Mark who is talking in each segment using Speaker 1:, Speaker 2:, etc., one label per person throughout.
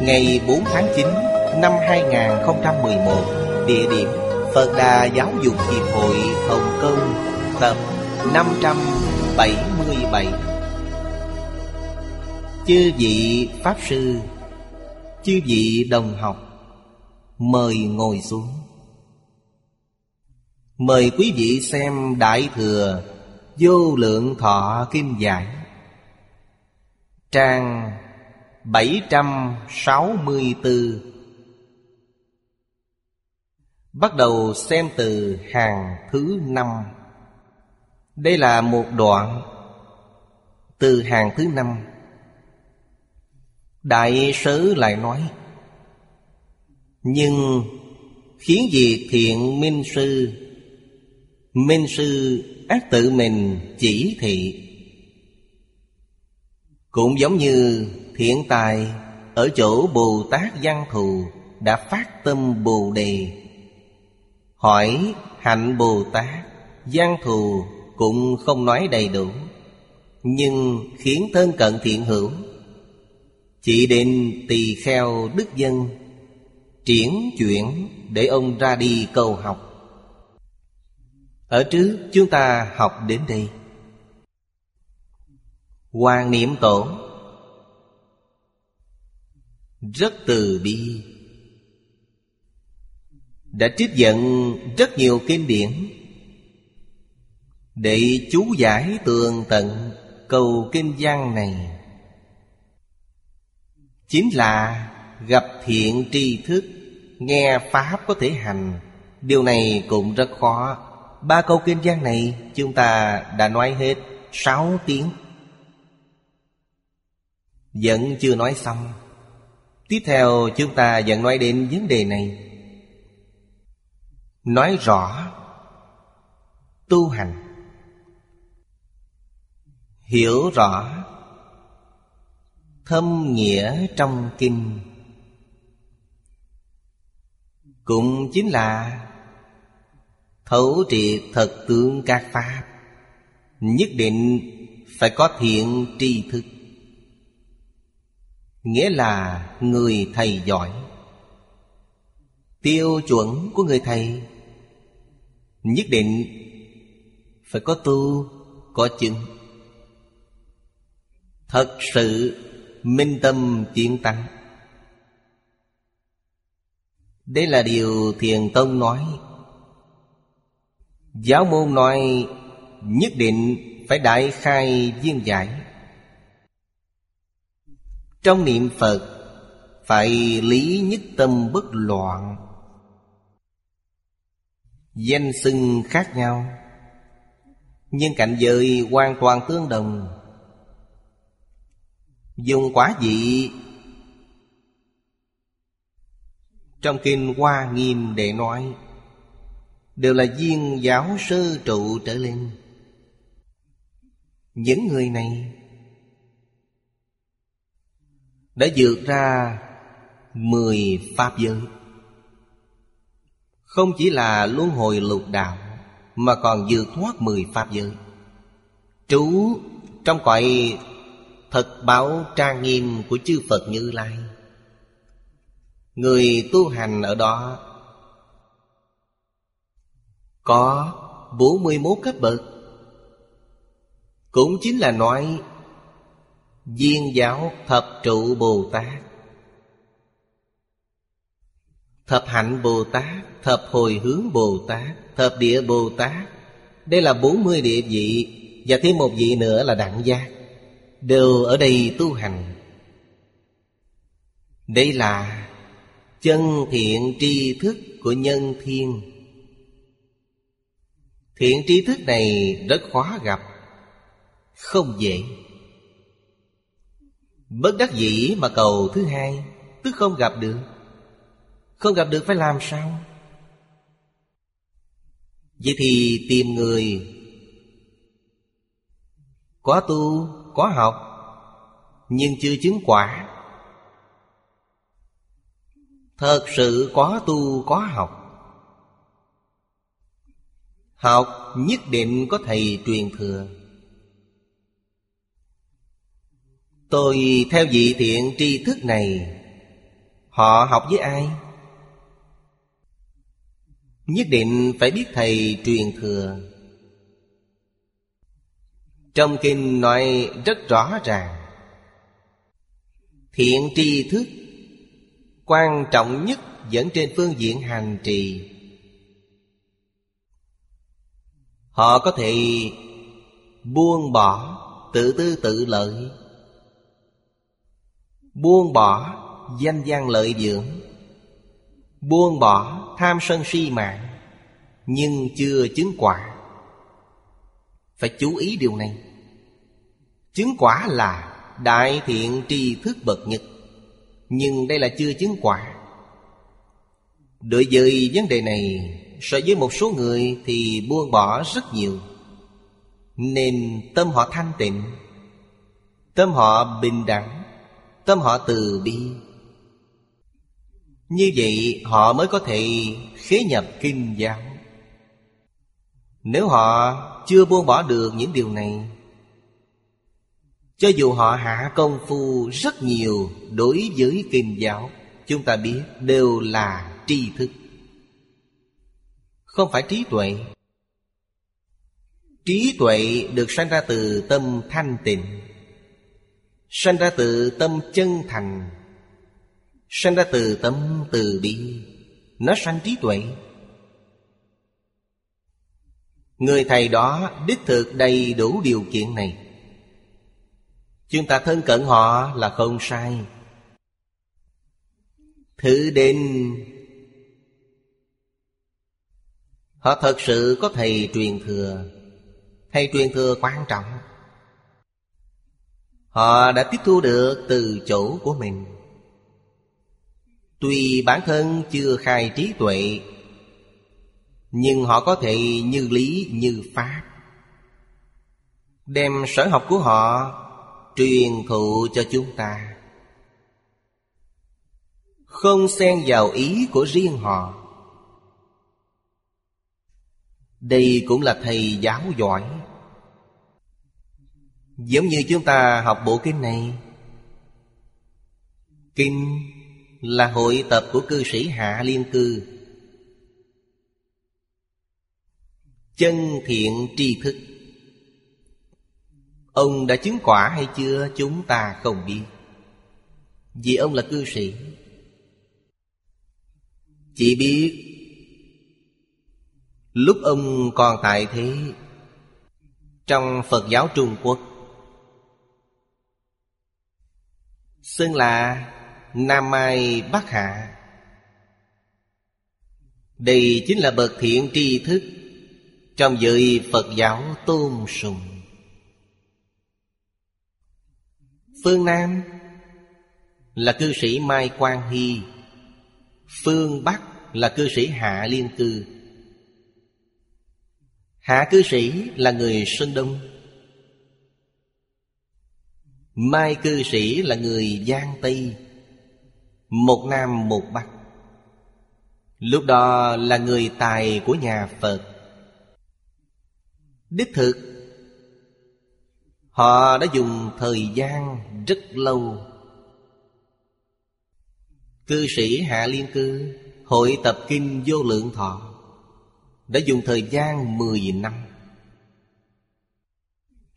Speaker 1: Ngày 4 tháng 9 Năm 2011 Địa điểm Phật Đà Giáo dục Hiệp hội Hồng Kông, Tập 577 Chư vị Pháp Sư, Chư vị đồng học, Mời ngồi xuống. Mời quý vị xem Đại Thừa Vô Lượng Thọ Kim Giải, Trang 764 Bắt đầu xem từ hàng thứ năm. Đây là một đoạn Từ hàng thứ năm. Đại sứ lại nói, Nhưng khiến việc thiện minh sư Minh sư ác tự mình chỉ thị. Cũng giống như thiện tài, Ở chỗ Bồ Tát Văn Thù Đã phát tâm Bồ Đề. Hỏi hạnh Bồ Tát Văn Thù cũng không nói đầy đủ, Nhưng khiến thân cận thiện hữu. Chỉ định tỳ kheo đức dân Triển chuyển để ông ra đi cầu học. Ở trước chúng ta học đến đây. Hoàng niệm tổ. Rất từ bi. Đã trích dẫn rất nhiều kinh điển Để chú giải tường tận câu kinh văn này. Chính là gặp thiện tri thức, Nghe Pháp có thể hành. Điều này cũng rất khó. Ba câu kinh văn này chúng ta đã nói hết sáu tiếng. Vẫn chưa nói xong. Tiếp theo chúng ta vẫn nói đến vấn đề này. Nói rõ, Tu hành. Hiểu rõ, Thâm nghĩa trong kinh. Cũng chính là Thấu triệt thật tướng các Pháp, Nhất định phải có thiện tri thức. Nghĩa là người thầy giỏi. Tiêu chuẩn của người thầy Nhất định phải có tu, có chứng. Thật sự minh tâm tiến tăng Đây là điều Thiền Tông nói. Giáo môn nói Nhất định phải đại khai viên giải. Trong niệm Phật, Phải lý nhất tâm bất loạn. Danh xưng khác nhau, Nhưng cảnh giới hoàn toàn tương đồng. Dùng quả vị Trong kinh Hoa Nghiêm để nói, Đều là viên giáo sư trụ trở lên. Những người này đã vượt ra Mười Pháp giới. Không chỉ là luân hồi lục đạo, Mà còn vượt thoát mười Pháp giới. Trú trong cõi Thật báo trang nghiêm của chư Phật Như Lai. Người tu hành ở đó Có 41 cấp bậc. Cũng chính là nói Viên giáo thập trụ Bồ Tát. Thập hạnh Bồ Tát, Thập hồi hướng Bồ Tát, Thập địa Bồ Tát. Đây là 40 địa vị Và thêm một vị nữa là đẳng gia Đều ở đây tu hành. Đây là Chân thiện tri thức của nhân thiên. Thiện tri thức này rất khó gặp, Không dễ. Bất đắc dĩ mà cầu thứ hai Tức không gặp được. Không gặp được phải làm sao? Vậy thì tìm người. Có tu, có học Nhưng chưa chứng quả. Thật sự có tu, có học. Học nhất định có thầy truyền thừa. Tôi theo vị thiện tri thức này. Họ học với ai? Nhất định phải biết thầy truyền thừa. Trong kinh nói rất rõ ràng. Thiện tri thức Quan trọng nhất dẫn trên phương diện hành trì. Họ có thể buông bỏ tự tư tự lợi. Buông bỏ danh gian lợi dưỡng. Buông bỏ tham sân si mạng, Nhưng chưa chứng quả. Phải chú ý điều này. Chứng quả là đại thiện tri thức bậc nhất Nhưng đây là chưa chứng quả. Đối với vấn đề này, So với một số người thì buông bỏ rất nhiều. Nên tâm họ thanh tịnh, Tâm họ bình đẳng Tâm họ từ bi. Như vậy, họ mới có thể khế nhập kinh giáo. Nếu họ chưa buông bỏ được những điều này, Cho dù họ hạ công phu rất nhiều đối với kinh giáo, Chúng ta biết đều là tri thức. Không phải trí tuệ. Trí tuệ được sanh ra từ tâm thanh tịnh. Sanh ra từ tâm chân thành, Sanh ra từ tâm từ bi, Nó sanh trí tuệ. Người thầy đó đích thực đầy đủ điều kiện này. Chúng ta thân cận họ là không sai. Thử đến Họ thật sự có thầy truyền thừa. Thầy truyền thừa quan trọng. Họ đã tiếp thu được từ chỗ của mình. Tuy bản thân chưa khai trí tuệ, Nhưng họ có thể như lý, như pháp. Đem sở học của họ Truyền thụ cho chúng ta. Không xen vào ý của riêng họ. Đây cũng là thầy giáo giỏi. Giống như chúng ta học bộ kinh này. Kinh là hội tập của cư sĩ Hạ Liên Cư. Chân thiện tri thức. Ông đã chứng quả hay chưa chúng ta không biết. Vì ông là cư sĩ. Chỉ biết Lúc ông còn tại thế, Trong Phật giáo Trung Quốc Xưng là Nam Mai Bắc Hạ. Đây chính là bậc thiện tri thức Trong giới Phật giáo tôn sùng. Phương Nam Là cư sĩ Mai Quang Hy. Phương Bắc là cư sĩ Hạ Liên Cư. Hạ cư sĩ là người Sơn Đông. Mai cư sĩ là người Giang Tây, Một Nam một Bắc. Lúc đó là người tài của nhà Phật. Đích thực, Họ đã dùng thời gian rất lâu. Cư sĩ Hạ Liên Cư, Hội tập kinh vô lượng thọ, Đã dùng thời gian 10 năm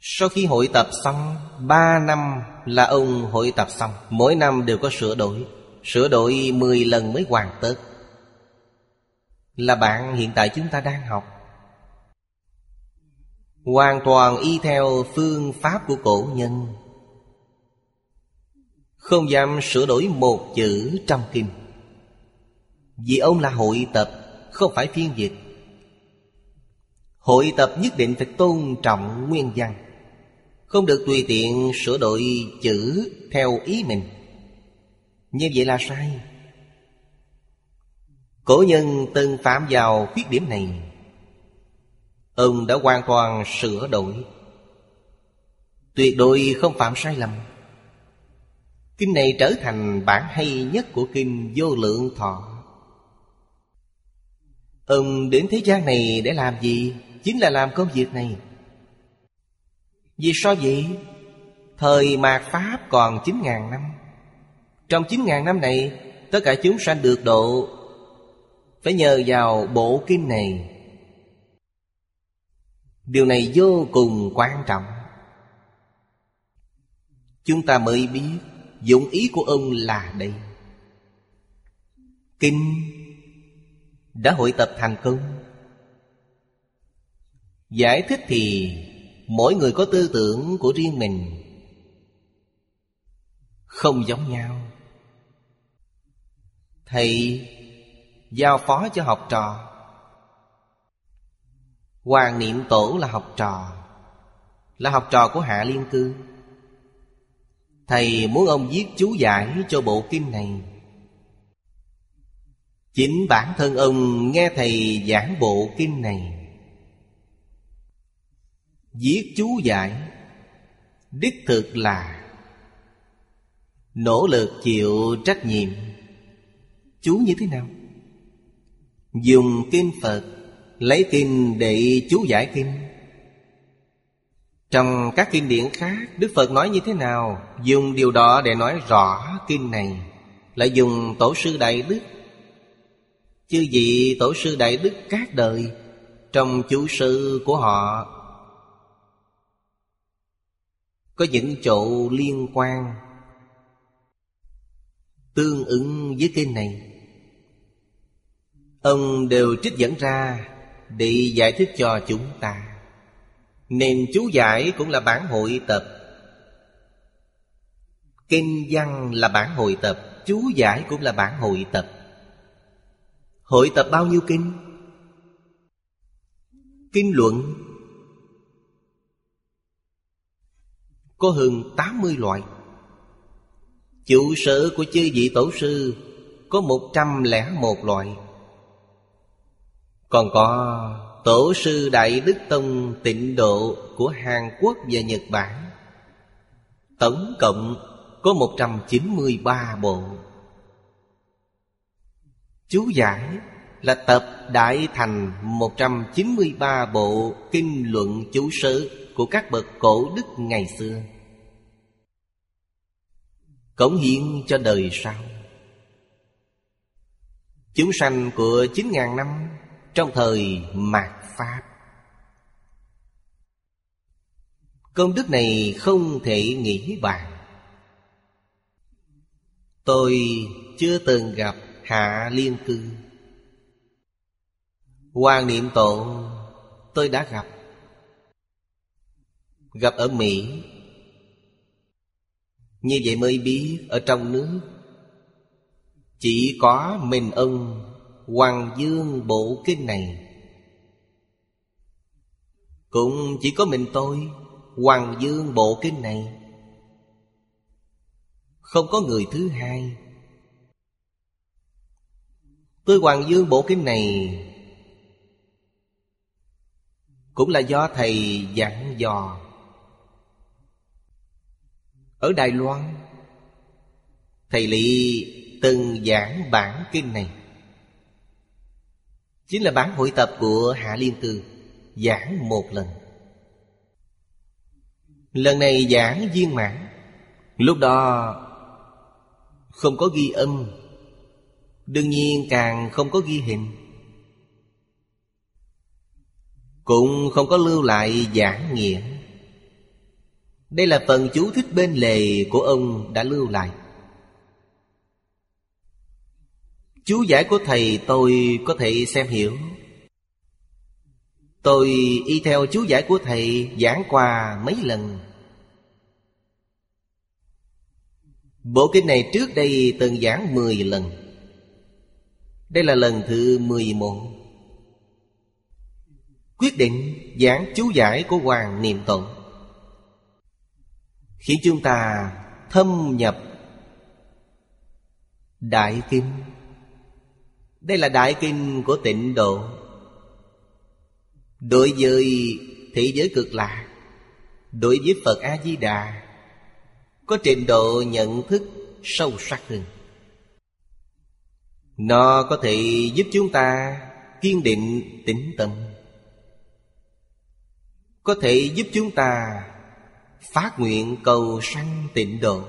Speaker 1: sau khi hội tập xong, Ba năm là ông hội tập xong. Mỗi năm đều có sửa đổi. Sửa đổi 10 lần mới hoàn tất. Là bạn hiện tại chúng ta đang học. Hoàn toàn y theo phương pháp của cổ nhân. Không dám sửa đổi một chữ trong kinh. Vì ông là hội tập, Không phải phiên dịch. Hội tập nhất định phải tôn trọng nguyên văn. Không được tùy tiện sửa đổi chữ theo ý mình. Như vậy là sai. Cổ nhân từng phạm vào khuyết điểm này. Ông đã hoàn toàn sửa đổi. Tuyệt đối không phạm sai lầm. Kinh này trở thành bản hay nhất của kinh vô lượng thọ. Ông đến thế gian này để làm gì? Chính là làm công việc này. Vì sao vậy? Thời mạt Pháp còn 9.000 năm. Trong 9.000 năm này, Tất cả chúng sanh được độ. Phải nhờ vào bộ kinh này. Điều này vô cùng quan trọng. Chúng ta mới biết, Dụng ý của ông là đây. Kinh Đã hội tập thành công. Giải thích thì Mỗi người có tư tưởng của riêng mình. Không giống nhau. Thầy Giao phó cho học trò. Hoàng Niệm Tổ là học trò. Là học trò của Hạ Liên Cư. Thầy muốn ông viết chú giải cho bộ kinh này. Chính bản thân ông nghe thầy giảng bộ kinh này. Viết chú giải Đích thực là Nỗ lực chịu trách nhiệm. Chú như thế nào? Dùng kinh Phật, Lấy kinh để chú giải kinh. Trong các kinh điển khác, Đức Phật nói như thế nào? Dùng điều đó để nói rõ kinh này. Lại dùng tổ sư Đại Đức. Chư vị tổ sư Đại Đức các đời, Trong chú sư của họ có những chỗ liên quan Tương ứng với kinh này. Ông đều trích dẫn ra để giải thích cho chúng ta. Nên chú giải cũng là bản hội tập. Kinh văn là bản hội tập, chú giải cũng là bản hội tập. Hội tập bao nhiêu kinh? Kinh luận có hơn 80 loại. Chủ sở của chư vị tổ sư Có một trăm lẻ một loại. Còn có Tổ sư Đại Đức Tông tịnh độ của Hàn Quốc và Nhật Bản. Tổng cộng có 193 bộ. Chú giải là tập đại thành 193 bộ kinh luận chú sớ của các bậc cổ đức ngày xưa. Cống hiến cho đời sau. Chúng sanh của 9.000 năm trong thời mạt Pháp. Công đức này không thể nghĩ bàn. Tôi chưa từng gặp Hạ Liên Cư. Hoàng Niệm Tổ tôi đã gặp. Gặp ở Mỹ. Như vậy mới biết ở trong nước, Chỉ có mình ông Hoàng Dương Bộ Kinh này. Cũng chỉ có mình tôi, Hoàng Dương Bộ Kinh này. Không có người thứ hai. Tôi Hoàng Dương Bộ Kinh này Cũng là do Thầy giảng dò. Ở Đài Loan, Thầy Lị từng giảng bản kinh này. Chính là bản hội tập của Hạ Liên Cư Giảng một lần. Lần này giảng viên mãn. Lúc đó, Không có ghi âm. Đương nhiên càng không có ghi hình. Cũng không có lưu lại giảng nghĩa. Đây là phần chú thích bên lề của ông đã lưu lại. Chú giải của thầy tôi có thể xem hiểu. Tôi y theo chú giải của thầy giảng qua mấy lần. Bộ kinh này trước đây từng giảng 10 lần. Đây là lần thứ 11 Quyết định giảng chú giải của Hoàng Niệm Tụng. Khiến chúng ta thâm nhập Đại Kinh. Đây là Đại Kinh của tịnh độ. Đối với thế giới cực lạc, Đối với Phật A-di-đà, Có trình độ nhận thức sâu sắc hơn. Nó có thể giúp chúng ta kiên định tĩnh tâm. Có thể giúp chúng ta phát nguyện cầu sanh tịnh độ.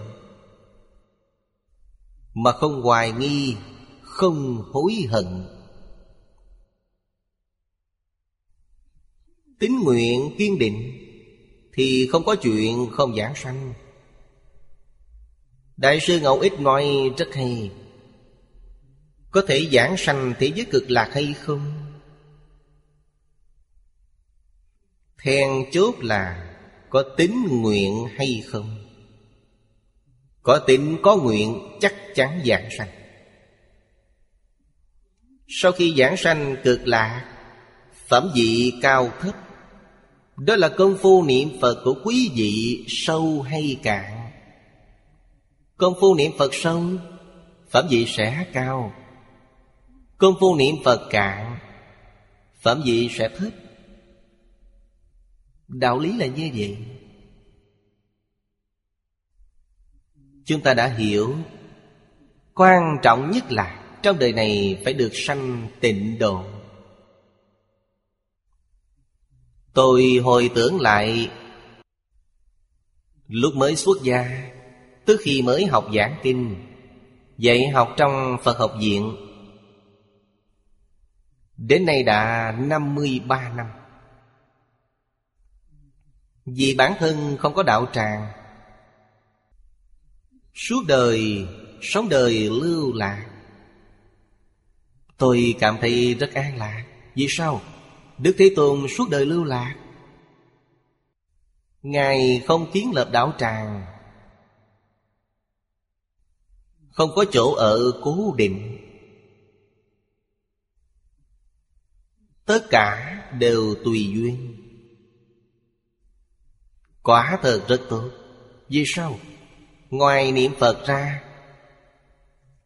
Speaker 1: Mà không hoài nghi, Không hối hận. Tín nguyện kiên định Thì không có chuyện không giảng sanh. Đại sư Ngẫu Ích nói rất hay. Có thể giảng sanh thế giới cực lạc hay không? Then chốt là có tín nguyện hay không? Có tín có nguyện chắc chắn giảng sanh. Sau khi giảng sanh cực lạ Phẩm vị cao thấp, đó là công phu niệm Phật của quý vị sâu hay cạn. Công phu niệm Phật sâu, Phẩm vị sẽ cao. Công phu niệm Phật cạn, Phẩm vị sẽ thấp. Đạo lý là như vậy. Chúng ta đã hiểu, Quan trọng nhất là Trong đời này phải được sanh tịnh độ. Tôi hồi tưởng lại, Lúc mới xuất gia, Tức khi mới học giảng kinh, Dạy học trong Phật học viện, Đến nay đã 53 năm. Vì bản thân không có đạo tràng. Suốt đời, Sống đời lưu lạc. Tôi cảm thấy rất an lạc. Vì sao? Đức Thế Tôn suốt đời lưu lạc. Ngài không kiến lập đạo tràng. Không có chỗ ở cố định. Tất cả đều tùy duyên. Quả thật rất tốt. Vì sao? Ngoài niệm Phật ra,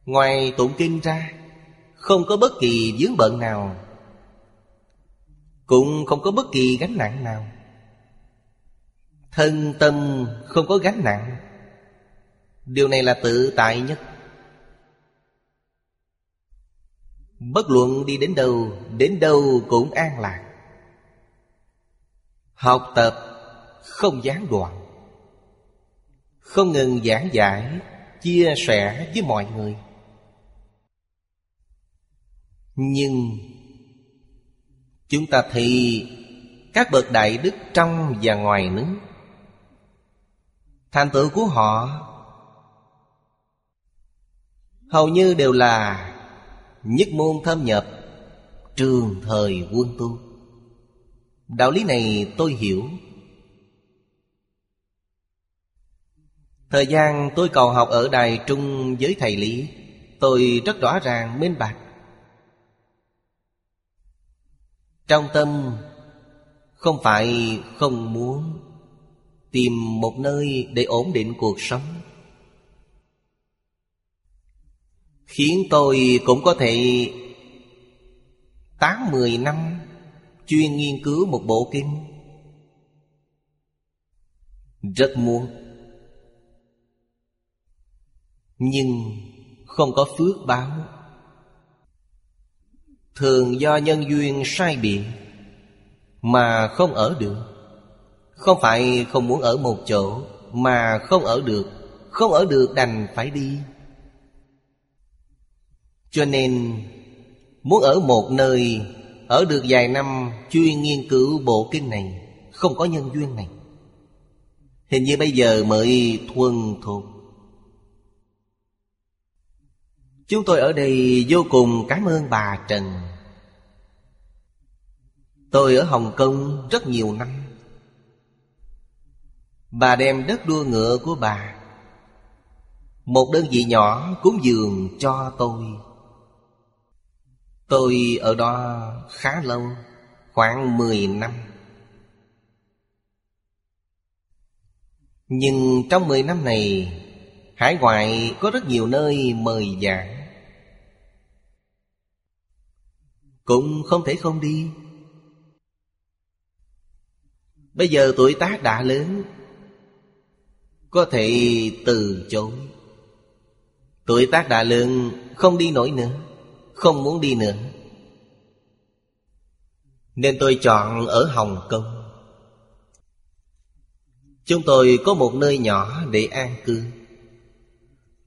Speaker 1: Ngoài tụng kinh ra, Không có bất kỳ vướng bận nào, cũng không có bất kỳ gánh nặng nào. Thân tâm không có gánh nặng. Điều này là tự tại nhất. Bất luận đi đến đâu Đến đâu cũng an lạc. Học tập không gián đoạn. Không ngừng giảng giải, Chia sẻ với mọi người. Nhưng Chúng ta thì các bậc đại đức trong và ngoài nước, Thành tựu của họ Hầu như đều là Nhất môn thâm nhập Trường thời quân tu. Đạo lý này tôi hiểu. Thời gian tôi cầu học ở Đài Trung với thầy Lý, Tôi rất rõ ràng, minh bạch. Trong tâm, không phải không muốn Tìm một nơi để ổn định cuộc sống. Khiến tôi cũng có thể Tám mười năm Chuyên nghiên cứu một bộ kinh. Rất muốn nhưng không có phước báo. Thường do nhân duyên sai biệt Mà không ở được. Không phải không muốn ở một chỗ Mà không ở được. Không ở được đành phải đi. Cho nên, Muốn ở một nơi, Ở được vài năm Chuyên nghiên cứu bộ kinh này, Không có nhân duyên này. Hình như bây giờ mới thuần thuộc. Chúng tôi ở đây vô cùng cảm ơn bà Trần. Tôi ở Hồng Kông rất nhiều năm. Bà đem đất đua ngựa của bà. Một đơn vị nhỏ cúng dường cho tôi. Tôi ở đó khá lâu, Khoảng 10 năm. Nhưng trong 10 năm này, Hải ngoại có rất nhiều nơi mời giảng. Cũng không thể không đi. Bây giờ tuổi tác đã lớn, Có thể từ chối. Tuổi tác đã lớn, Không đi nổi nữa, Không muốn đi nữa. Nên tôi chọn ở Hồng Kông. Chúng tôi có một nơi nhỏ để an cư.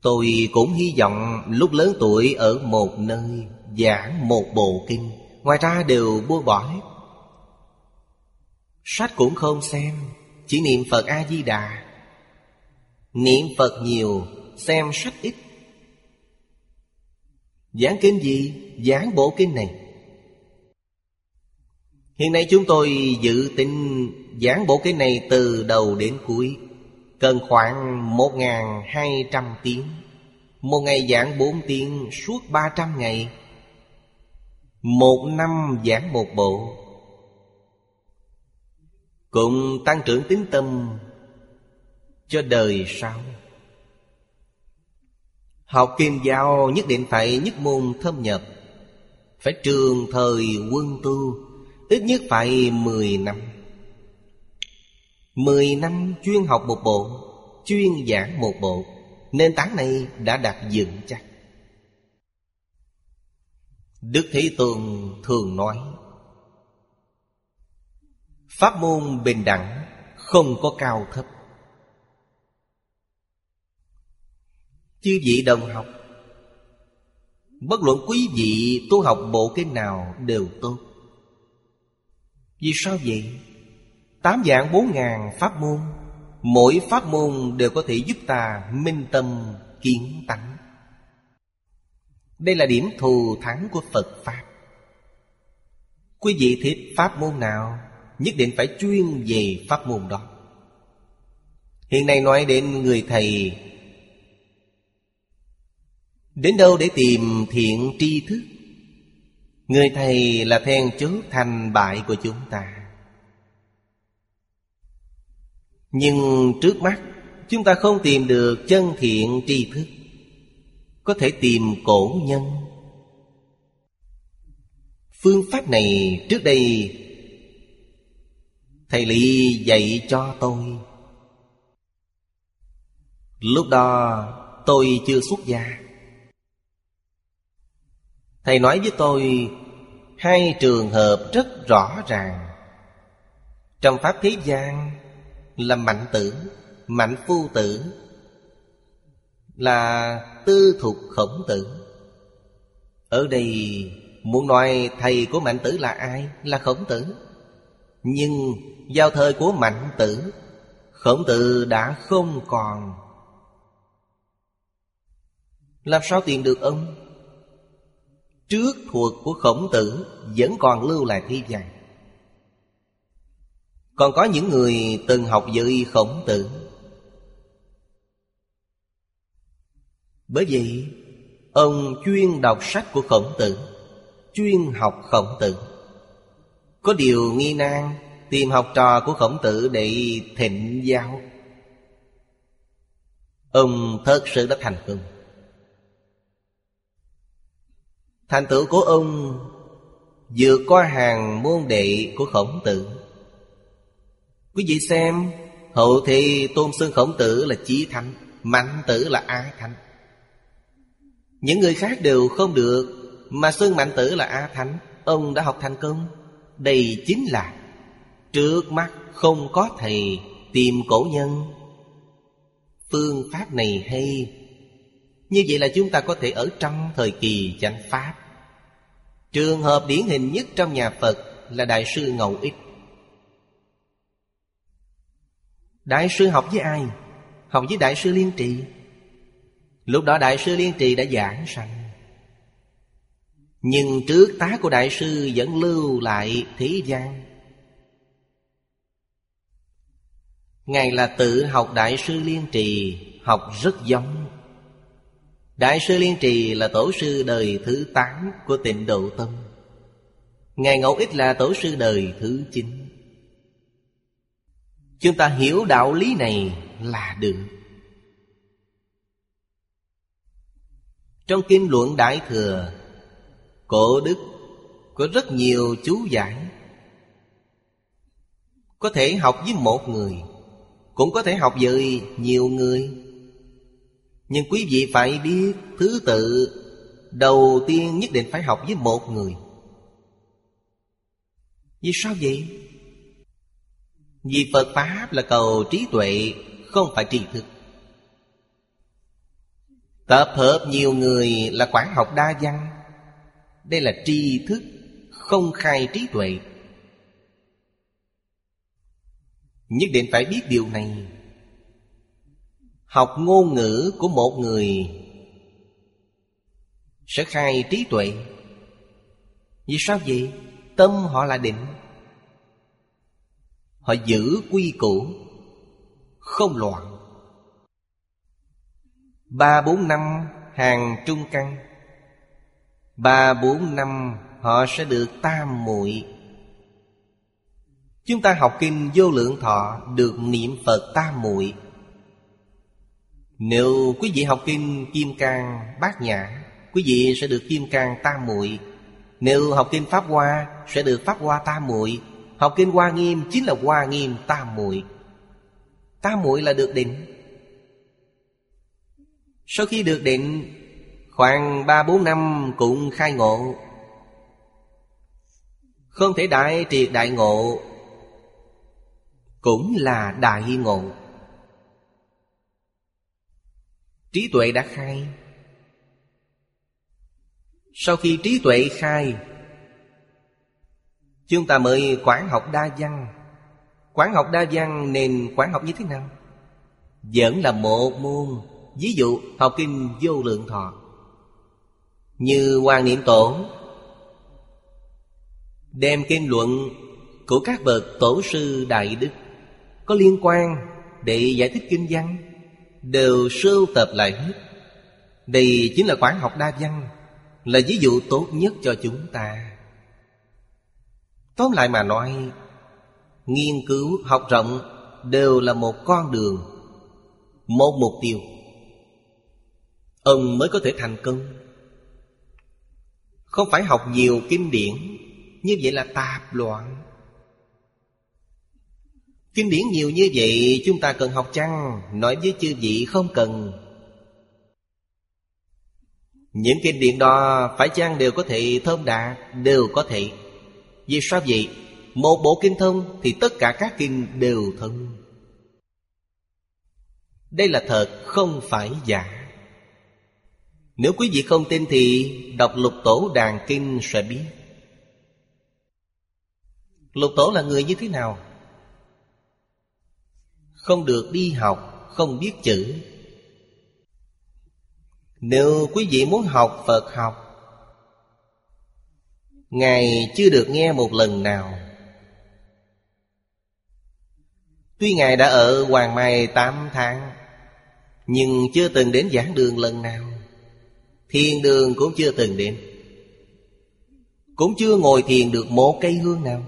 Speaker 1: Tôi cũng hy vọng lúc lớn tuổi ở một nơi giảng một bộ kinh, Ngoài ra đều buông bỏ hết. Sách cũng không xem, Chỉ niệm Phật A-di-đà. Niệm Phật nhiều, Xem sách ít. Giảng kinh gì? Giảng bộ kinh này. Hiện nay chúng tôi dự tính giảng bộ kinh này từ đầu đến cuối, Cần khoảng 1.200 tiếng. Một ngày giảng 4 tiếng suốt 300 ngày một năm giảng một bộ. Cùng tăng trưởng tính tâm cho đời sau. Học kim giao nhất định phải nhất môn thâm nhập, Phải trường thời quân tu, Ít nhất phải 10 năm. Mười năm chuyên học một bộ, Chuyên giảng một bộ, Nền tảng này đã đạt dựng chắc. Đức Thế Tôn thường nói, Pháp môn bình đẳng Không có cao thấp. Chư vị đồng học, Bất luận quý vị tu học bộ kinh nào đều tốt. Vì sao vậy? Tám dạng bốn ngàn pháp môn, Mỗi pháp môn đều có thể giúp ta minh tâm kiến tánh. Đây là điểm thù thắng của Phật Pháp. Quý vị thích pháp môn nào, Nhất định phải chuyên về pháp môn đó. Hiện nay nói đến người thầy, Đến đâu để tìm thiện tri thức? Người thầy là then chốt thành bại của chúng ta. Nhưng trước mắt, Chúng ta không tìm được chân thiện tri thức. Có thể tìm cổ nhân. Phương pháp này trước đây, Thầy Lý dạy cho tôi. Lúc đó, tôi chưa xuất gia. Thầy nói với tôi, Hai trường hợp rất rõ ràng. Trong Pháp Thế gian là mạnh tử, mạnh phu tử là tư thục khổng tử. Ở đây muốn nói thầy của mạnh tử là ai? Là khổng tử. Nhưng vào thời của mạnh tử, khổng tử đã không còn. Làm sao tìm được ông? Trước thuộc của khổng tử vẫn còn lưu lại thi gian còn có những người từng học với khổng tử. Bởi vậy Ông chuyên đọc sách của khổng tử, Chuyên học khổng tử. Có điều nghi nan Tìm học trò của khổng tử để thịnh giáo. Ông thật sự đã thành công. Thành tựu của ông vượt qua hàng môn đệ của khổng tử. Quý vị xem, Hậu thì tôn xưng khổng tử là chí thánh, Mạnh tử là ái thánh. Những người khác đều không được, Mà xưng mạnh tử là a thánh. Ông đã học thành công. Đây chính là Trước mắt không có thầy Tìm cổ nhân. Phương pháp này hay. Như vậy là chúng ta có thể ở trong thời kỳ chánh pháp. Trường hợp điển hình nhất trong nhà Phật Là Đại sư Ngầu Ích. Đại sư học với ai? Học với Đại sư Liên Trì. Lúc đó Đại sư Liên Trì đã giảng sanh. Nhưng trước tá của Đại sư vẫn lưu lại thế gian Ngài là tự học Đại sư Liên Trì, Học rất giống. Đại sư Liên Trì là tổ sư đời thứ 8 của tịnh độ tâm. Ngài Ngẫu Ích là tổ sư đời thứ 9 Chúng ta hiểu đạo lý này là được. Trong kinh luận Đại Thừa, Cổ Đức có rất nhiều chú giải. Có thể học với một người, Cũng có thể học với nhiều người. Nhưng quý vị phải biết, thứ tự Đầu tiên nhất định phải học với một người. Vì sao vậy? Vì Phật Pháp là cầu trí tuệ, Không phải tri thức Tập hợp nhiều người là quản học đa văn. Đây là tri thức Không khai trí tuệ. Nhất định phải biết điều này. Học ngôn ngữ của một người Sẽ khai trí tuệ. Vì sao vậy? Tâm họ là định. Họ giữ quy củ, Không loạn. Ba bốn năm hàng trung căn. Ba bốn năm họ sẽ được tam muội. Chúng ta học kinh vô lượng thọ Được niệm Phật tam muội. Nếu quý vị học kinh Kim Cang Bát Nhã, Quý vị sẽ được Kim Cang tam muội. Nếu học kinh Pháp Hoa, Sẽ được Pháp Hoa tam muội. Học kinh Hoa Nghiêm chính là Hoa Nghiêm tam muội. Tam muội là được định. Sau khi được định, Khoảng ba bốn năm cũng khai ngộ. Không thể đại triệt đại ngộ, Cũng là đại ngộ. Trí tuệ đã khai. Sau khi trí tuệ khai, Chúng ta mới quán học đa văn. Quán học đa văn nên quán học như thế nào? Vẫn là một môn. Ví dụ, học kinh vô lượng thọ. Như Hoàng Niệm Tổ Đem kinh luận của các bậc tổ sư Đại Đức Có liên quan để giải thích kinh văn Đều sưu tập lại hết. Đây chính là quán học đa văn, Là ví dụ tốt nhất cho chúng ta. Tóm lại mà nói, Nghiên cứu học rộng Đều là một con đường, Một mục tiêu. Ông mới có thể thành công. Không phải học nhiều kinh điển, Như vậy là tạp loạn. Kinh điển nhiều như vậy, Chúng ta cần học chăng? Nói với chư vị không cần. Những kinh điển đó Phải chăng đều có thể thơm đạt? Đều có thể. Vì sao vậy? Một bộ kinh thông thì tất cả các kinh đều thông. Đây là thật, không phải giả. Nếu quý vị không tin thì Đọc lục tổ đàn kinh sẽ biết. Lục tổ là người như thế nào? Không được đi học, Không biết chữ. Nếu quý vị muốn học Phật học, Ngài chưa được nghe một lần nào. Tuy Ngài đã ở Hoàng Mai 8 tháng, Nhưng chưa từng đến giảng đường lần nào. Thiền đường cũng chưa từng đến. Cũng chưa ngồi thiền được một cây hương nào.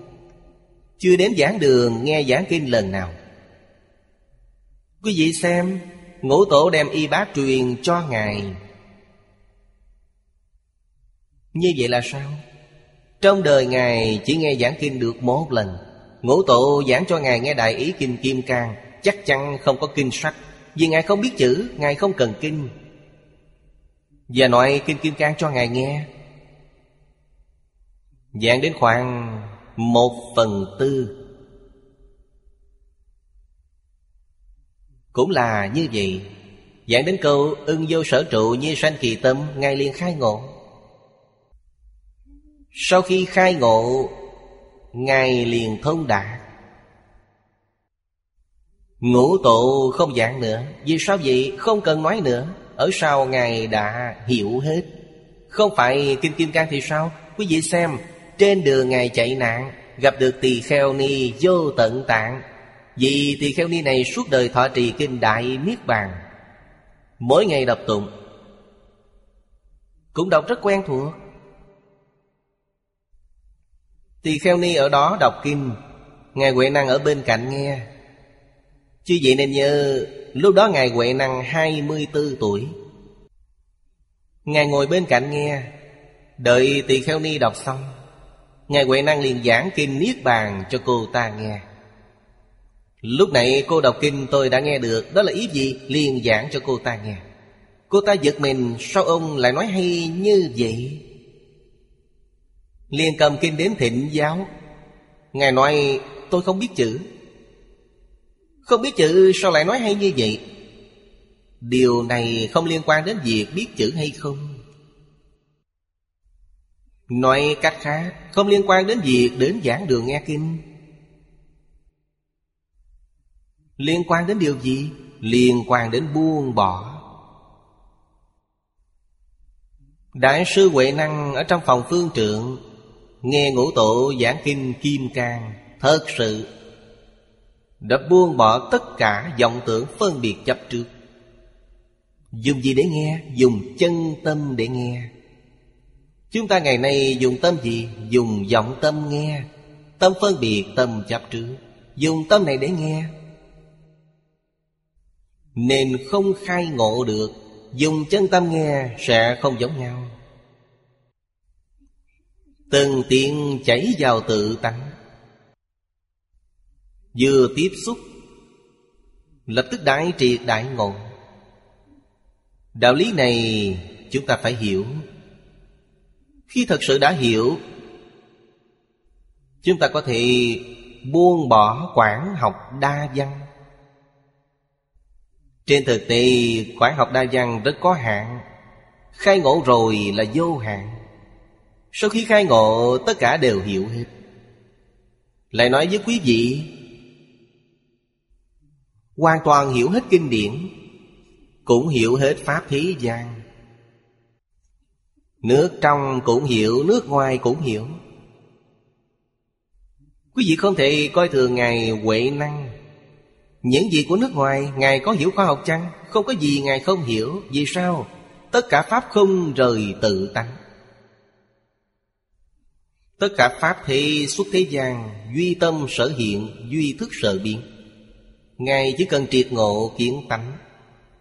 Speaker 1: Chưa đến giảng đường, nghe giảng kinh lần nào. Quý vị xem, Ngũ tổ đem y bác truyền cho Ngài. Như vậy là sao? Trong đời Ngài chỉ nghe giảng kinh được một lần. Ngũ tổ giảng cho Ngài nghe Đại Ý Kinh Kim Cang, Chắc chắn không có kinh sách. Vì Ngài không biết chữ, Ngài không cần kinh. Và nói Kinh Kim Cang cho Ngài nghe. Giảng đến khoảng một phần tư. Cũng là như vậy, Giảng đến câu ưng vô sở trụ như sanh kỳ tâm Ngài liền khai ngộ. Sau khi khai ngộ, Ngài liền thông đạt. Ngũ tụ không dạng nữa. Vì sao vậy? Không cần nói nữa. Ở sau Ngài đã hiểu hết. Không phải Kinh Kim Cang thì sao? Quý vị xem, Trên đường Ngài chạy nạn, Gặp được tỳ kheo ni vô tận tạng. Vì tỳ kheo ni này suốt đời thọ trì kinh Đại Niết Bàn. Mỗi ngày đọc tụng. Cũng đọc rất quen thuộc. Tỳ kheo ni ở đó đọc kinh. Ngài Huệ Năng ở bên cạnh nghe. Chứ vậy nên nhớ Lúc đó Ngài Huệ Năng 24 tuổi. Ngài ngồi bên cạnh nghe. Đợi tỳ kheo ni đọc xong, Ngài Huệ Năng liền giảng kinh Niết Bàn cho cô ta nghe. Lúc này cô đọc kinh tôi đã nghe được, Đó là ý gì? Liền giảng cho cô ta nghe. Cô ta giật mình, Sao ông lại nói hay như vậy? Liền cầm kinh đến thịnh giáo. Ngài nói, tôi không biết chữ. Không biết chữ sao lại nói hay như vậy? Điều này không liên quan đến việc biết chữ hay không. Nói cách khác, Không liên quan đến việc đến giảng đường nghe kinh. Liên quan đến điều gì? Liên quan đến buông bỏ. Đại sư Huệ Năng ở trong phòng phương trượng Nghe ngũ tổ giảng kinh Kim Cang, Thật sự đã buông bỏ tất cả vọng tưởng phân biệt chấp trước. Dùng gì để nghe? Dùng chân tâm để nghe. Chúng ta ngày nay dùng tâm gì? Dùng vọng tâm nghe. Tâm phân biệt, tâm chấp trước. Dùng tâm này để nghe. Nên không khai ngộ được. Dùng chân tâm nghe sẽ không giống nhau. Từng tiện chảy vào tự tánh. Vừa tiếp xúc, Lập tức đại triệt đại ngộ. Đạo lý này chúng ta phải hiểu. Khi thật sự đã hiểu, Chúng ta có thể buông bỏ quản học đa văn. Trên thực tế quản học đa văn rất có hạn. Khai ngộ rồi là vô hạn. Sau khi khai ngộ, tất cả đều hiểu hết. Lại nói với quý vị Hoàn toàn hiểu hết kinh điển, cũng hiểu hết Pháp thế gian Nước trong cũng hiểu, Nước ngoài cũng hiểu. Quý vị không thể coi thường Ngài Huệ Năng. Những gì của nước ngoài, Ngài có hiểu khoa học chăng? Không có gì Ngài không hiểu. Vì sao? Tất cả Pháp không rời tự tánh. Tất cả Pháp thế xuất thế gian, Duy tâm sở hiện, Duy thức sở biến. Ngài chỉ cần triệt ngộ kiến tánh.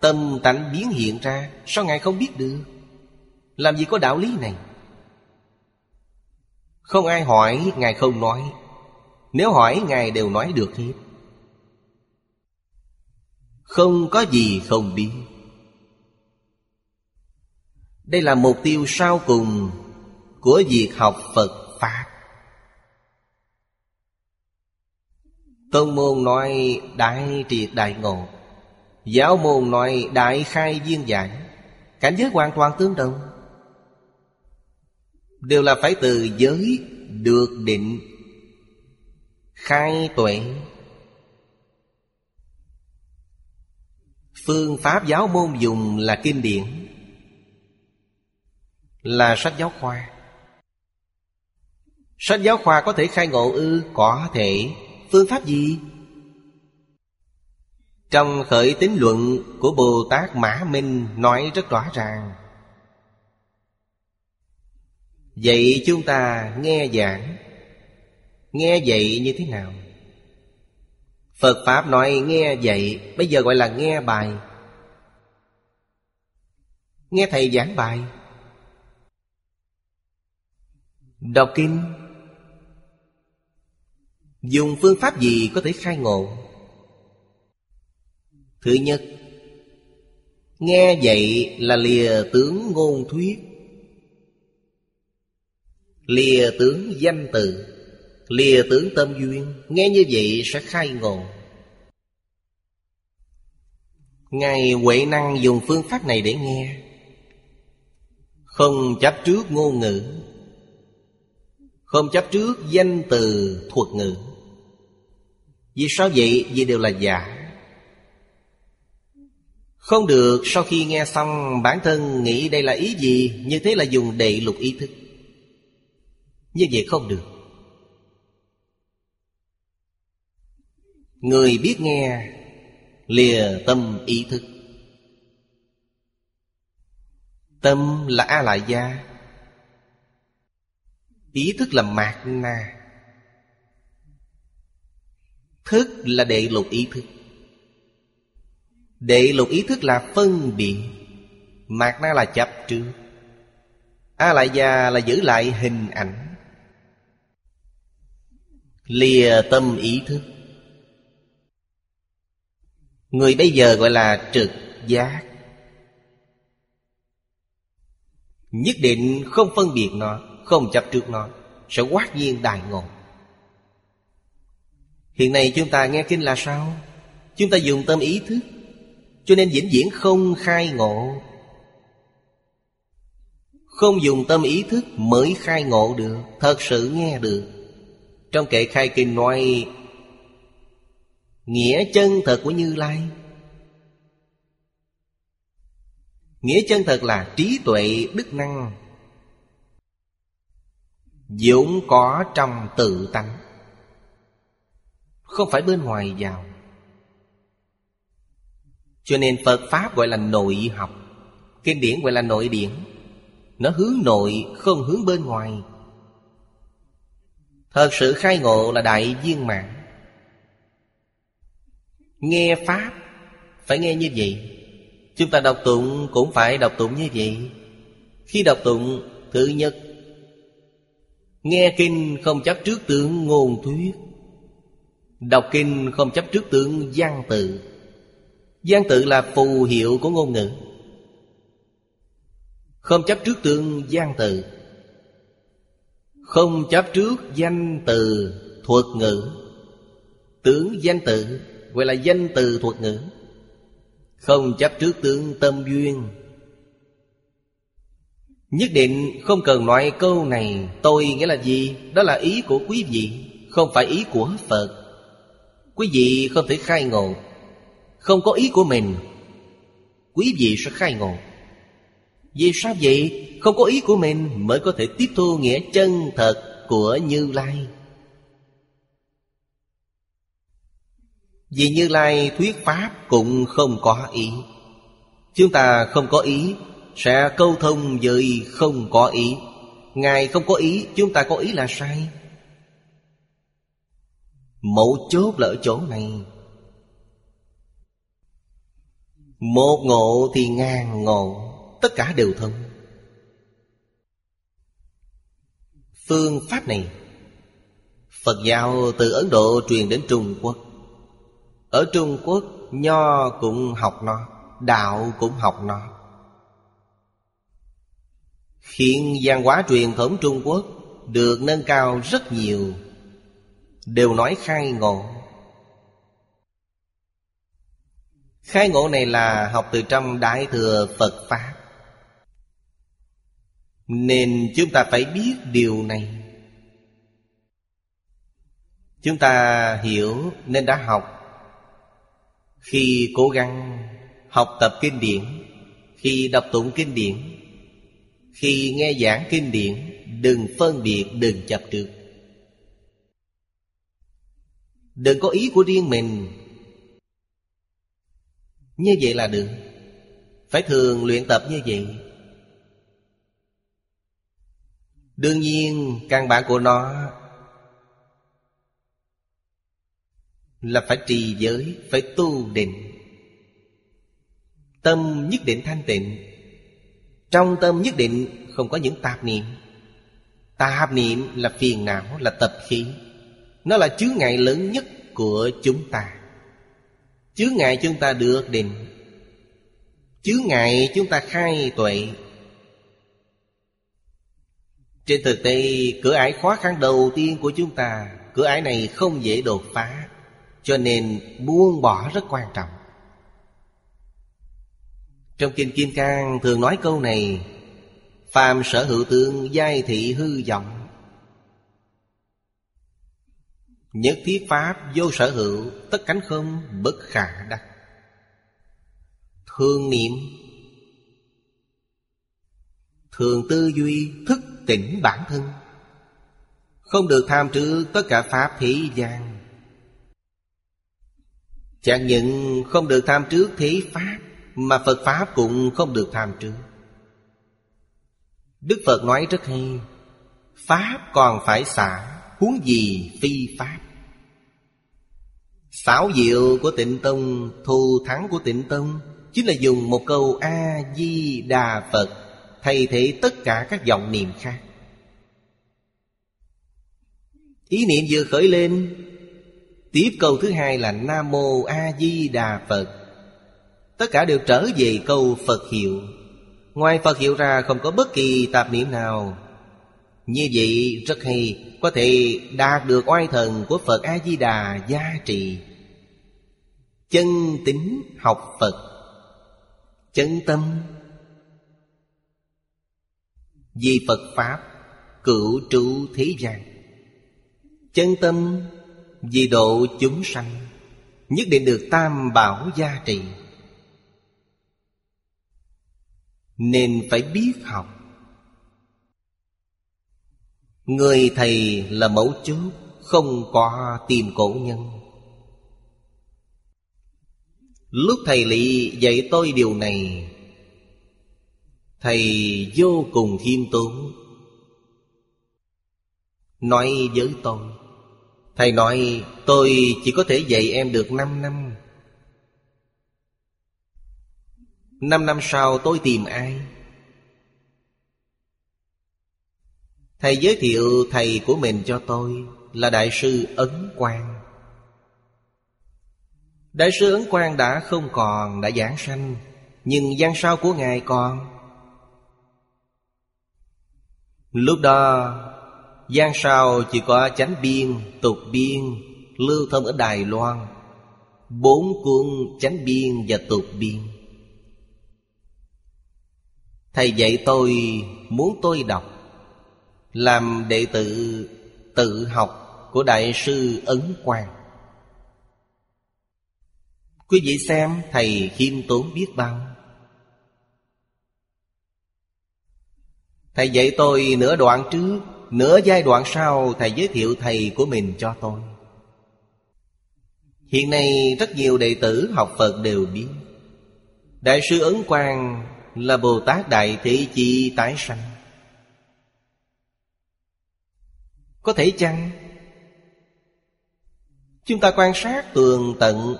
Speaker 1: Tâm tánh biến hiện ra, Sao Ngài không biết được? Làm gì có đạo lý này? Không ai hỏi, Ngài không nói. Nếu hỏi, Ngài đều nói được hết. Không có gì không biết. Đây là mục tiêu sau cùng Của việc học Phật. Tông Tôn môn nói đại triệt đại ngộ. Giáo môn nói đại khai viên giải Cảnh giới hoàn toàn tương đồng. Đều là phải từ giới được định. Khai tuệ. Phương pháp giáo môn dùng là kinh điển, Là sách giáo khoa. Sách giáo khoa có thể khai ngộ ư? Có thể. Phương pháp gì? Trong khởi tín luận của Bồ Tát Mã Minh nói rất rõ ràng. Vậy chúng ta nghe giảng. Nghe dạy như thế nào? Phật Pháp nói nghe dạy Bây giờ gọi là nghe bài. Nghe Thầy giảng bài. Đọc kinh. Dùng phương pháp gì có thể khai ngộ? Thứ nhất, Nghe vậy là lìa tướng ngôn thuyết. Lìa tướng danh từ, Lìa tướng tâm duyên, Nghe như vậy sẽ khai ngộ. Ngài Huệ Năng dùng phương pháp này để nghe. Không chấp trước ngôn ngữ. Không chấp trước danh từ thuật ngữ. Vì sao vậy? Vì đều là giả. Không được, sau khi nghe xong, bản thân nghĩ đây là ý gì? Như thế là dùng đệ lục ý thức. Như vậy không được. Người biết nghe, Lìa tâm ý thức. Tâm là A Lại Gia Ý thức là Mạt Na. Thức là đệ lục ý thức. Đệ lục ý thức là phân biệt. Mạt Na là chấp trước A Lại Gia là giữ lại hình ảnh. Lìa tâm ý thức. Người bây giờ gọi là trực giác. Nhất định không phân biệt nó, Không chấp trước nó, Sẽ quát nhiên đại ngộ. Hiện nay chúng ta nghe kinh là sao? Chúng ta dùng tâm ý thức, Cho nên vĩnh viễn không khai ngộ. Không dùng tâm ý thức mới khai ngộ được, Thật sự nghe được. Trong kệ khai kinh nói, Nghĩa chân thật của Như Lai. Nghĩa chân thật là trí tuệ đức năng. Dũng có trong tự tánh. Không phải bên ngoài vào. Cho nên Phật Pháp gọi là nội học. Kinh điển gọi là nội điển Nó hướng nội, không hướng bên ngoài. Thật sự khai ngộ là đại viên mạng Nghe Pháp, Phải nghe như vậy. Chúng ta đọc tụng cũng phải đọc tụng như vậy. Khi đọc tụng, Thứ nhất, Nghe kinh không chấp trước tưởng ngôn thuyết. Đọc kinh không chấp trước tướng văn tự. Văn tự là phù hiệu của ngôn ngữ. Không chấp trước tướng văn tự. Không chấp trước danh từ thuật ngữ. Tướng danh tự, gọi là danh từ thuật ngữ. Không chấp trước tướng tâm duyên. Nhất định không cần nói câu này, Tôi nghĩa là gì? Đó là ý của quý vị, Không phải ý của Phật. Quý vị không thể khai ngộ. Không có ý của mình, Quý vị sẽ khai ngộ. Vì sao vậy? Không có ý của mình Mới có thể tiếp thu nghĩa chân thật của Như Lai. Vì Như Lai thuyết Pháp cũng không có ý. Chúng ta không có ý, Sẽ câu thông với không có ý. Ngài không có ý, Chúng ta có ý là sai. Mẫu chốt là ở chỗ này. Một ngộ thì ngàn ngộ, Tất cả đều thông. Phương pháp này, Phật giáo từ Ấn Độ truyền đến Trung Quốc. Ở Trung Quốc, Nho cũng học nó, Đạo cũng học nó. Hiện văn hóa truyền thống Trung Quốc Được nâng cao rất nhiều. Đều nói khai ngộ. Khai ngộ này là học từ trong Đại Thừa Phật Pháp. Nên chúng ta phải biết điều này. Chúng ta hiểu nên đã học. Khi cố gắng học tập kinh điển Khi đọc tụng kinh điển Khi nghe giảng kinh điển Đừng phân biệt, đừng chập trước Đừng có ý của riêng mình. Như vậy là được. Phải thường luyện tập như vậy. Đương nhiên, căn bản của nó Là phải trì giới, Phải tu định. Tâm nhất định thanh tịnh. Trong tâm nhất định không có những tạp niệm. Tạp niệm là phiền não, Là tập khí. Nó là chướng ngại lớn nhất của chúng ta. Chướng ngại chúng ta được định. Chướng ngại chúng ta khai tuệ. Trên thực tế, cửa ải khó khăn đầu tiên của chúng ta, Cửa ải này không dễ đột phá, cho nên buông bỏ rất quan trọng. Trong Kinh Kim Cang thường nói câu này, Phàm sở hữu tướng, giai thị hư vọng. Nhất thiết pháp vô sở hữu, Tất cánh không bất khả đắc. Thương niệm. Thường tư duy thức tỉnh bản thân. Không được tham trước tất cả Pháp thế gian. Chẳng những không được tham trước thế Pháp, Mà Phật Pháp cũng không được tham trước Đức Phật nói rất hay, Pháp còn phải xả Huống gì phi Pháp. Xảo diệu của tịnh tông, Thù thắng của tịnh tông, Chính là dùng một câu A-di-đà Phật Thay thế tất cả các dòng niệm khác. Ý niệm vừa khởi lên, Tiếp câu thứ hai là Nam Mô A Di Đà Phật. Tất cả đều trở về câu Phật hiệu. Ngoài Phật hiệu ra không có bất kỳ tạp niệm nào. Như vậy, rất hay, Có thể đạt được oai thần của Phật A-di-đà gia trì. Chân tính học Phật. Chân tâm. Vì Phật Pháp Cửu trụ thế gian. Chân tâm Vì độ chúng sanh, Nhất định được tam bảo gia trì. Nên phải biết học. Người thầy là mẫu chốt Không có tìm cổ nhân. Lúc thầy lị dạy tôi điều này, Thầy vô cùng khiêm tốn. Nói với tôi, Thầy nói, tôi chỉ có thể dạy em được 5 năm. Năm năm sau tôi tìm ai? Thầy giới thiệu thầy của mình cho tôi Là Đại sư Ấn Quang. Đại sư Ấn Quang đã không còn Đã giảng sanh Nhưng gian sao của Ngài còn. Lúc đó Giang sao chỉ có chánh biên, tục biên Lưu thông ở Đài Loan Bốn cuốn chánh biên và tục biên. Thầy dạy tôi muốn tôi đọc làm đệ tử tự học của Đại sư Ấn Quang. Quý vị xem, thầy khiêm tốn biết bao. Thầy dạy tôi nửa đoạn trước, Nửa giai đoạn sau thầy giới thiệu thầy của mình cho tôi. Hiện nay, rất nhiều đệ tử học Phật đều biết. Đại sư Ấn Quang là Bồ Tát Đại Thị Chi tái sanh. Có thể chăng? Chúng ta quan sát tường tận.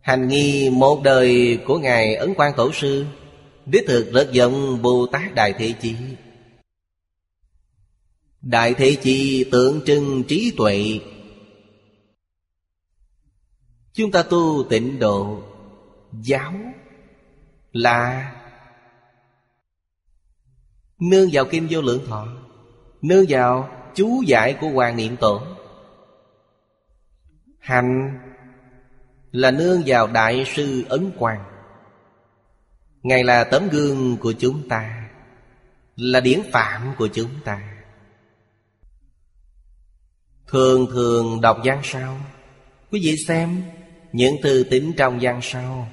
Speaker 1: Hành nghi một đời của Ngài Ấn Quang Tổ Sư, Đích thực rất giống Bồ Tát Đại Thế Chi. Đại Thế Chi tượng trưng trí tuệ. Chúng ta tu tịnh độ, Giáo, là Nương vào Kim Vô Lượng Thọ, Nương vào chú giải của Hoàng Niệm Tổ Hành là nương vào Đại sư Ấn Quang. Ngài là tấm gương của chúng ta, Là điển phạm của chúng ta. Thường thường đọc văn sao Quý vị xem Những từ tính trong văn sao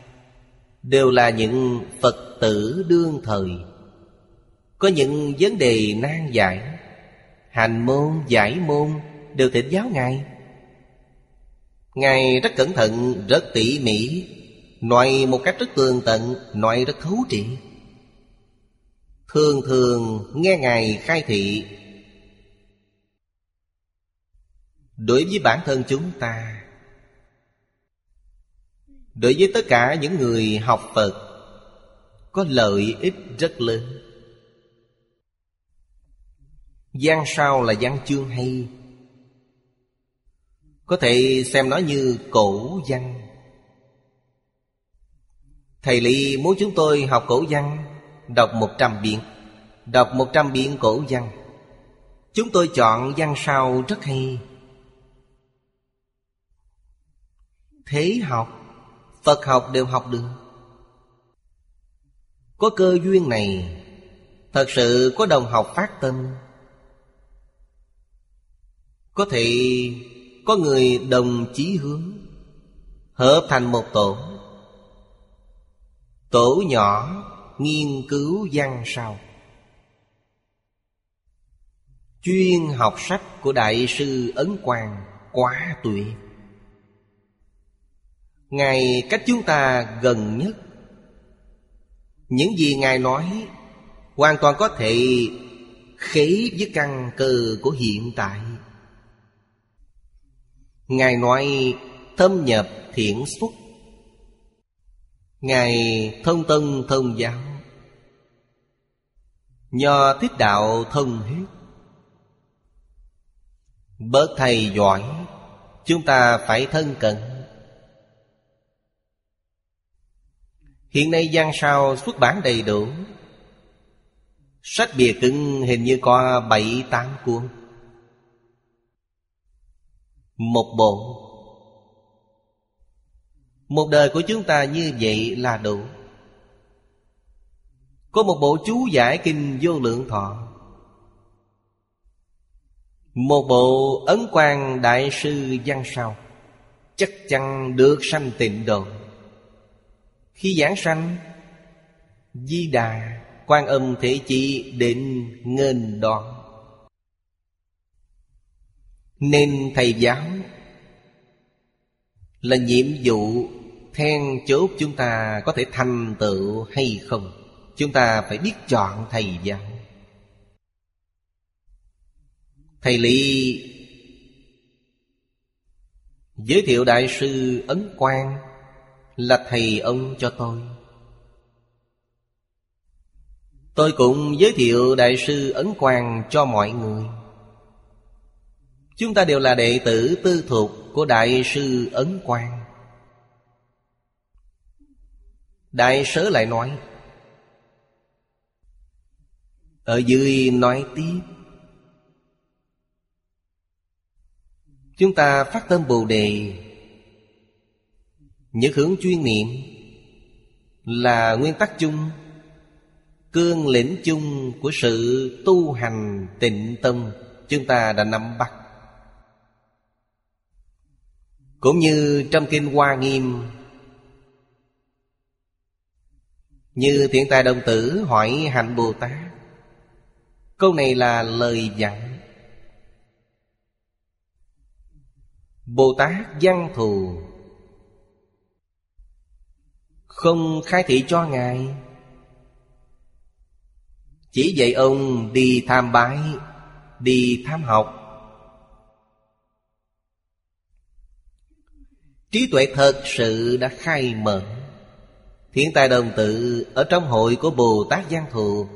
Speaker 1: Đều là những Phật tử đương thời. Có những vấn đề nan giải. Hành môn, giải môn Đều thỉnh giáo Ngài. Ngài rất cẩn thận, rất tỉ mỉ Nói một cách rất tường tận Nói rất thấu triệt. Thường thường nghe Ngài khai thị Đối với bản thân chúng ta Đối với tất cả những người học Phật Có lợi ích rất lớn gian sao là gian chương hay? Có thể xem nó như cổ văn Thầy Ly muốn chúng tôi học cổ văn Đọc một trăm biện, Đọc một trăm biện cổ văn Chúng tôi chọn văn sao rất hay. Thế học, Phật học đều học được. Có cơ duyên này, Thật sự có đồng học phát tâm. Có thể có người đồng chí hướng, Hợp thành một tổ. Tổ nhỏ nghiên cứu văn sao. Chuyên học sách của Đại sư Ấn Quang quá tuyệt Ngài cách chúng ta gần nhất. Những gì Ngài nói Hoàn toàn có thể khế với căn cơ của hiện tại. Ngài nói, thâm nhập thiện xuất. Ngài thông tân thông giáo. Nho thuyết đạo thông hết Bớt thầy giỏi, Chúng ta phải thân cận. Hiện nay gian sao xuất bản đầy đủ. Sách bìa cứng hình như có bảy tám cuốn. Một bộ Một đời của chúng ta như vậy là đủ. Có một bộ chú giải kinh vô lượng thọ. Một bộ ấn quan đại sư văn sau Chắc chắn được sanh tịnh độ. Khi giảng sanh, Di Đà quan âm thể chỉ định nghênh đón nên thầy giáo là nhiệm vụ then chốt chúng ta có thể thành tựu hay không? Chúng ta phải biết chọn thầy giáo thầy lý giới thiệu đại sư ấn quang là thầy ông cho tôi. Tôi cũng giới thiệu Đại sư Ấn Quang cho mọi người. Chúng ta đều là đệ tử tư thuộc của Đại sư Ấn Quang. Đại sớ lại nói, Ở dưới nói tiếp, Chúng ta phát tâm Bồ Đề. Những hướng chuyên niệm Là nguyên tắc chung, Cương lĩnh chung của sự tu hành tịnh tâm. Chúng ta đã nắm bắt cũng như trong Kinh Hoa Nghiêm. Như thiện tài đồng tử hỏi hạnh Bồ Tát, Câu này là lời dặn. Bồ Tát văn thù, Không khai thị cho Ngài. Chỉ dạy ông đi tham bái, Đi tham học. Trí tuệ thật sự đã khai mở. Thiện tài đồng tự Ở trong hội của Bồ Tát Giang Thù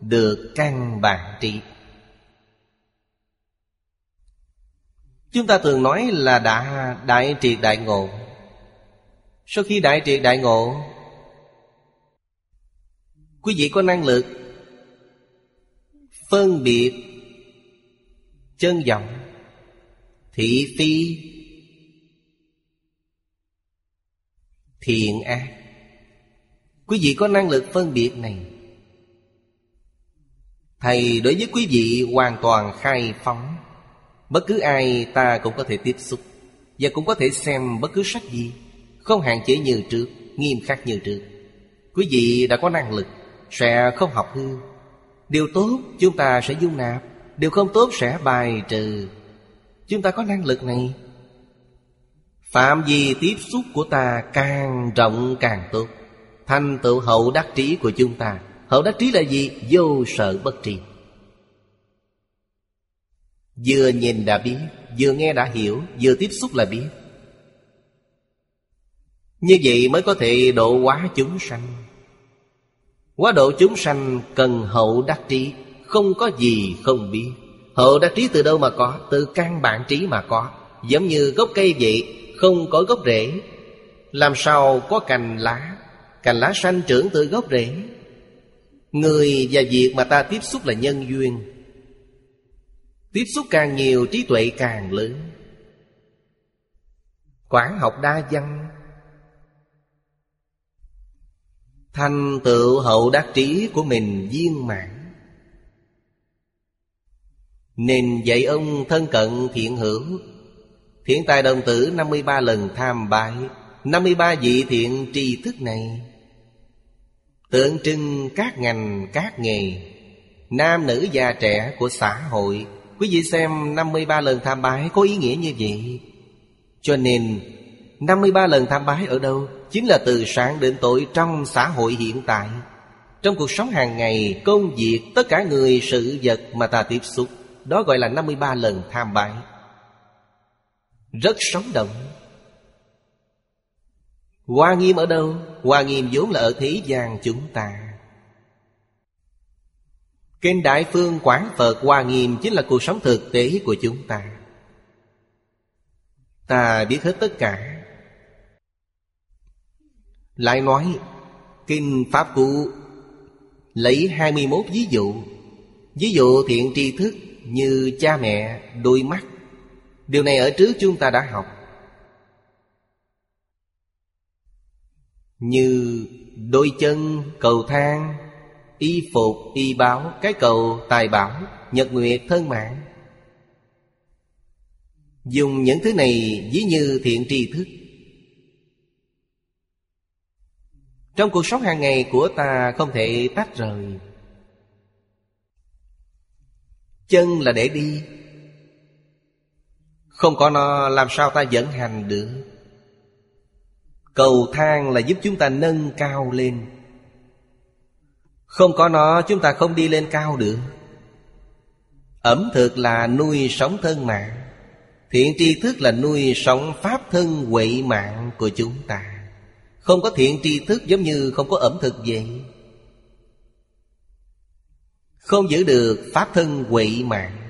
Speaker 1: Được căn bản trị. Chúng ta thường nói là đã đại triệt đại ngộ. Sau khi đại triệt đại ngộ, Quý vị có năng lực phân biệt chân vọng thị phi thiện ác. Quý vị có năng lực phân biệt này. Thầy đối với quý vị hoàn toàn khai phóng. Bất cứ ai ta cũng có thể tiếp xúc và cũng có thể xem bất cứ sách gì, không hạn chế như trước, nghiêm khắc như trước. Quý vị đã có năng lực sẽ không học hư. Điều tốt chúng ta sẽ dung nạp, Điều không tốt sẽ bài trừ. Chúng ta có năng lực này. Phạm vi tiếp xúc của ta càng rộng càng tốt. Thành tựu hậu đắc trí của chúng ta. Hậu đắc trí là gì? Vô sợ bất trì Vừa nhìn đã biết, Vừa nghe đã hiểu, Vừa tiếp xúc là biết. Như vậy mới có thể độ hóa chúng sanh. Quá độ chúng sanh cần hậu đắc trí, Không có gì không biết. Hậu đắc trí từ đâu mà có? Từ căn bản trí mà có. Giống như gốc cây vậy không có gốc rễ. Làm sao có cành lá? Cành lá xanh trưởng từ gốc rễ. Người và việc mà ta tiếp xúc là nhân duyên. Tiếp xúc càng nhiều, trí tuệ càng lớn. Quảng học đa văn. Thành tựu hậu đắc trí của mình viên mãn. Nên dạy ông thân cận thiện hữu. Thiện tài đồng tử 53 lần tham bái 53 vị thiện tri thức này. Tượng trưng các ngành, các nghề Nam nữ già trẻ của xã hội Quý vị xem 53 lần tham bái có ý nghĩa như vậy. Cho nên 53 lần tham bái ở đâu? Chính là từ sáng đến tối trong xã hội hiện tại. Trong cuộc sống hàng ngày, công việc, tất cả người, sự vật mà ta tiếp xúc Đó gọi là 53 lần tham bái. Rất sống động. Hoa nghiêm ở đâu? Hoa nghiêm vốn là ở thế gian chúng ta. Kinh Đại Phương Quán Phật Hoa Nghiêm Chính là cuộc sống thực tế của chúng ta. Ta biết hết tất cả. Lại nói Kinh Pháp Cụ Lấy 21 ví dụ. Ví dụ thiện tri thức Như cha mẹ, đôi mắt Điều này ở trước chúng ta đã học. Như đôi chân, cầu thang Y phục, y báo, cái cầu, tài bảo Nhật nguyệt, thân mạng. Dùng những thứ này ví như thiện tri thức. Trong cuộc sống hàng ngày của ta không thể tách rời. Chân là để đi không có nó, làm sao ta dẫn hành được? Cầu thang là giúp chúng ta nâng cao lên. Không có nó, chúng ta không đi lên cao được. Ẩm thực là nuôi sống thân mạng. Thiện tri thức là nuôi sống pháp thân huệ mạng của chúng ta. Không có thiện tri thức giống như không có ẩm thực vậy. Không giữ được pháp thân huệ mạng.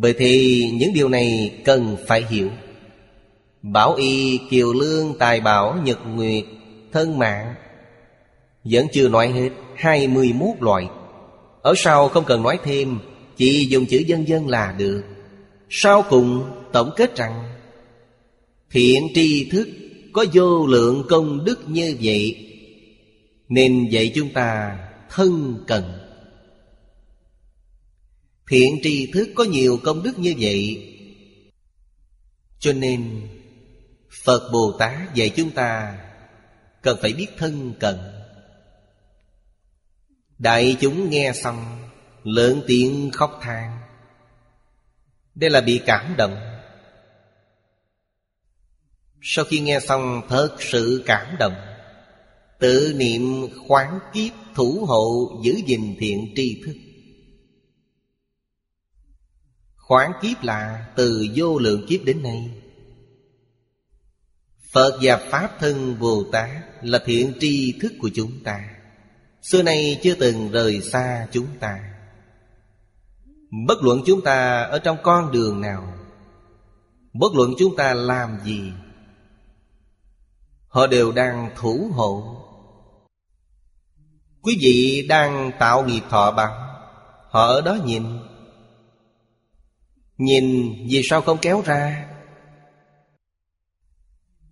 Speaker 1: Bởi thì những điều này cần phải hiểu. Bảo y, kiều lương, tài bảo, nhật nguyệt, thân mạng Vẫn chưa nói hết hai mươi 21 loại. Ở sau không cần nói thêm Chỉ dùng chữ dân dân là được. Sau cùng tổng kết rằng Thiện tri thức có vô lượng công đức như vậy Nên dạy chúng ta thân cần Thiện tri thức có nhiều công đức như vậy. Cho nên, Phật Bồ Tát dạy chúng ta Cần phải biết thân cận. Đại chúng nghe xong, Lớn tiếng khóc than. Đây là bị cảm động. Sau khi nghe xong thật sự cảm động, Tự niệm khoáng kiếp thủ hộ giữ gìn thiện tri thức. Khoảng kiếp là từ vô lượng kiếp đến nay. Phật và Pháp thân Bồ Tát là thiện tri thức của chúng ta. Xưa nay chưa từng rời xa chúng ta. Bất luận chúng ta ở trong con đường nào, Bất luận chúng ta làm gì, Họ đều đang thủ hộ. Quý vị đang tạo nghiệp thọ bằng, Họ ở đó nhìn Nhìn vì sao không kéo ra?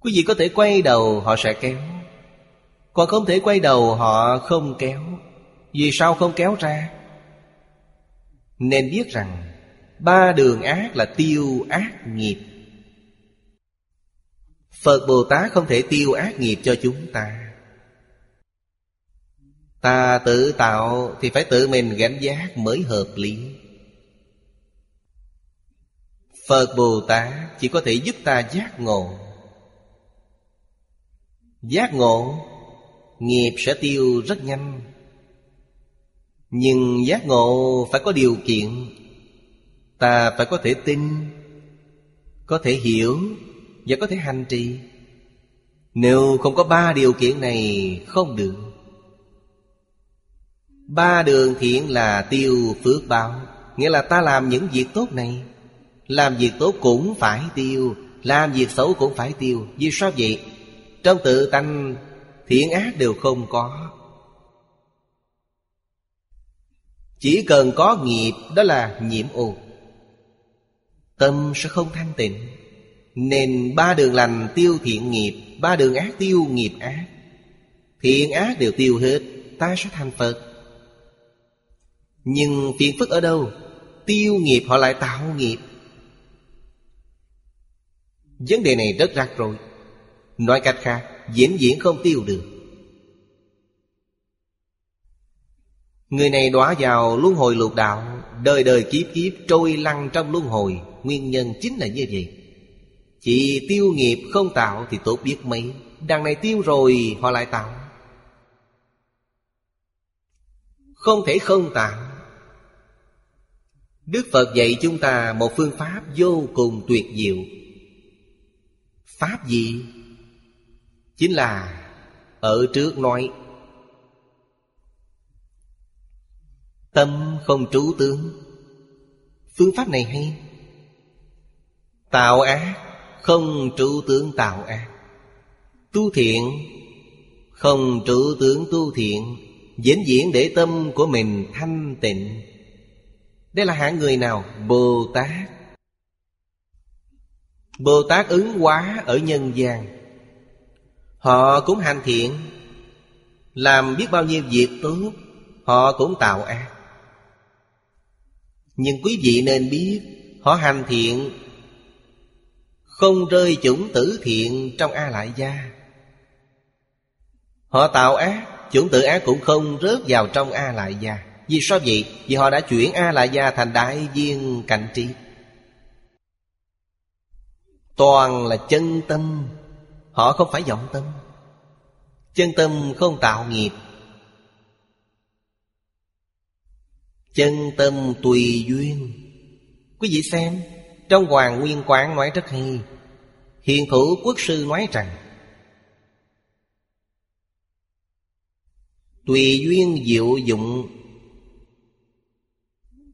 Speaker 1: Quý vị có thể quay đầu, họ sẽ kéo. Còn không thể quay đầu, họ không kéo. Vì sao không kéo ra? Nên biết rằng, Ba đường ác là tiêu ác nghiệp. Phật Bồ Tát không thể tiêu ác nghiệp cho chúng ta. Ta tự tạo thì phải tự mình gánh giác mới hợp lý. Phật Bồ Tát chỉ có thể giúp ta giác ngộ. Giác ngộ, Nghiệp sẽ tiêu rất nhanh. Nhưng giác ngộ phải có điều kiện. Ta phải có thể tin, Có thể hiểu Và có thể hành trì. Nếu không có ba điều kiện này, Không được. Ba đường thiện là tiêu phước báo, Nghĩa là ta làm những việc tốt này. Làm việc tốt cũng phải tiêu, Làm việc xấu cũng phải tiêu. Vì sao vậy? Trong tự tánh, thiện ác đều không có. Chỉ cần có nghiệp, đó là nhiễm ô Tâm sẽ không thanh tịnh. Nên ba đường lành tiêu thiện nghiệp, Ba đường ác tiêu nghiệp ác. Thiện ác đều tiêu hết, Ta sẽ thành Phật. Nhưng phiền phức ở đâu? Tiêu nghiệp họ lại tạo nghiệp. Vấn đề này rất rắc rối. Nói cách khác diễn diễn không tiêu được. Người này đọa vào luân hồi lục đạo, Đời đời kiếp kiếp trôi lăn trong luân hồi. Nguyên nhân chính là như vậy. Chỉ tiêu nghiệp không tạo thì tốt biết mấy. Đằng này tiêu rồi, họ lại tạo. Không thể không tạo. Đức Phật dạy chúng ta một phương pháp vô cùng tuyệt diệu. Pháp gì? Chính là ở trước nói, Tâm không trú tướng. Phương pháp này hay. Tạo ác Không trú tướng tạo ác. Tu thiện Không trú tướng tu thiện Diễn diễn để tâm của mình thanh tịnh. Đây là hạng người nào? Bồ Tát. Bồ Tát ứng hóa ở nhân gian. Họ cũng hành thiện, Làm biết bao nhiêu việc tốt, Họ cũng tạo ác. Nhưng quý vị nên biết, Họ hành thiện, Không rơi chủng tử thiện trong A Lại Gia. Họ tạo ác, Chủng tử ác cũng không rớt vào trong A Lại Gia. Vì sao vậy? Vì họ đã chuyển A Lại Gia thành đại viên cảnh trí. Toàn là chân tâm, Họ không phải vọng tâm. Chân tâm không tạo nghiệp. Chân tâm tùy duyên. Quý vị xem, Trong Hoàng Nguyên Quán nói rất hay, Hiền thủ quốc sư nói rằng, Tùy duyên diệu dụng.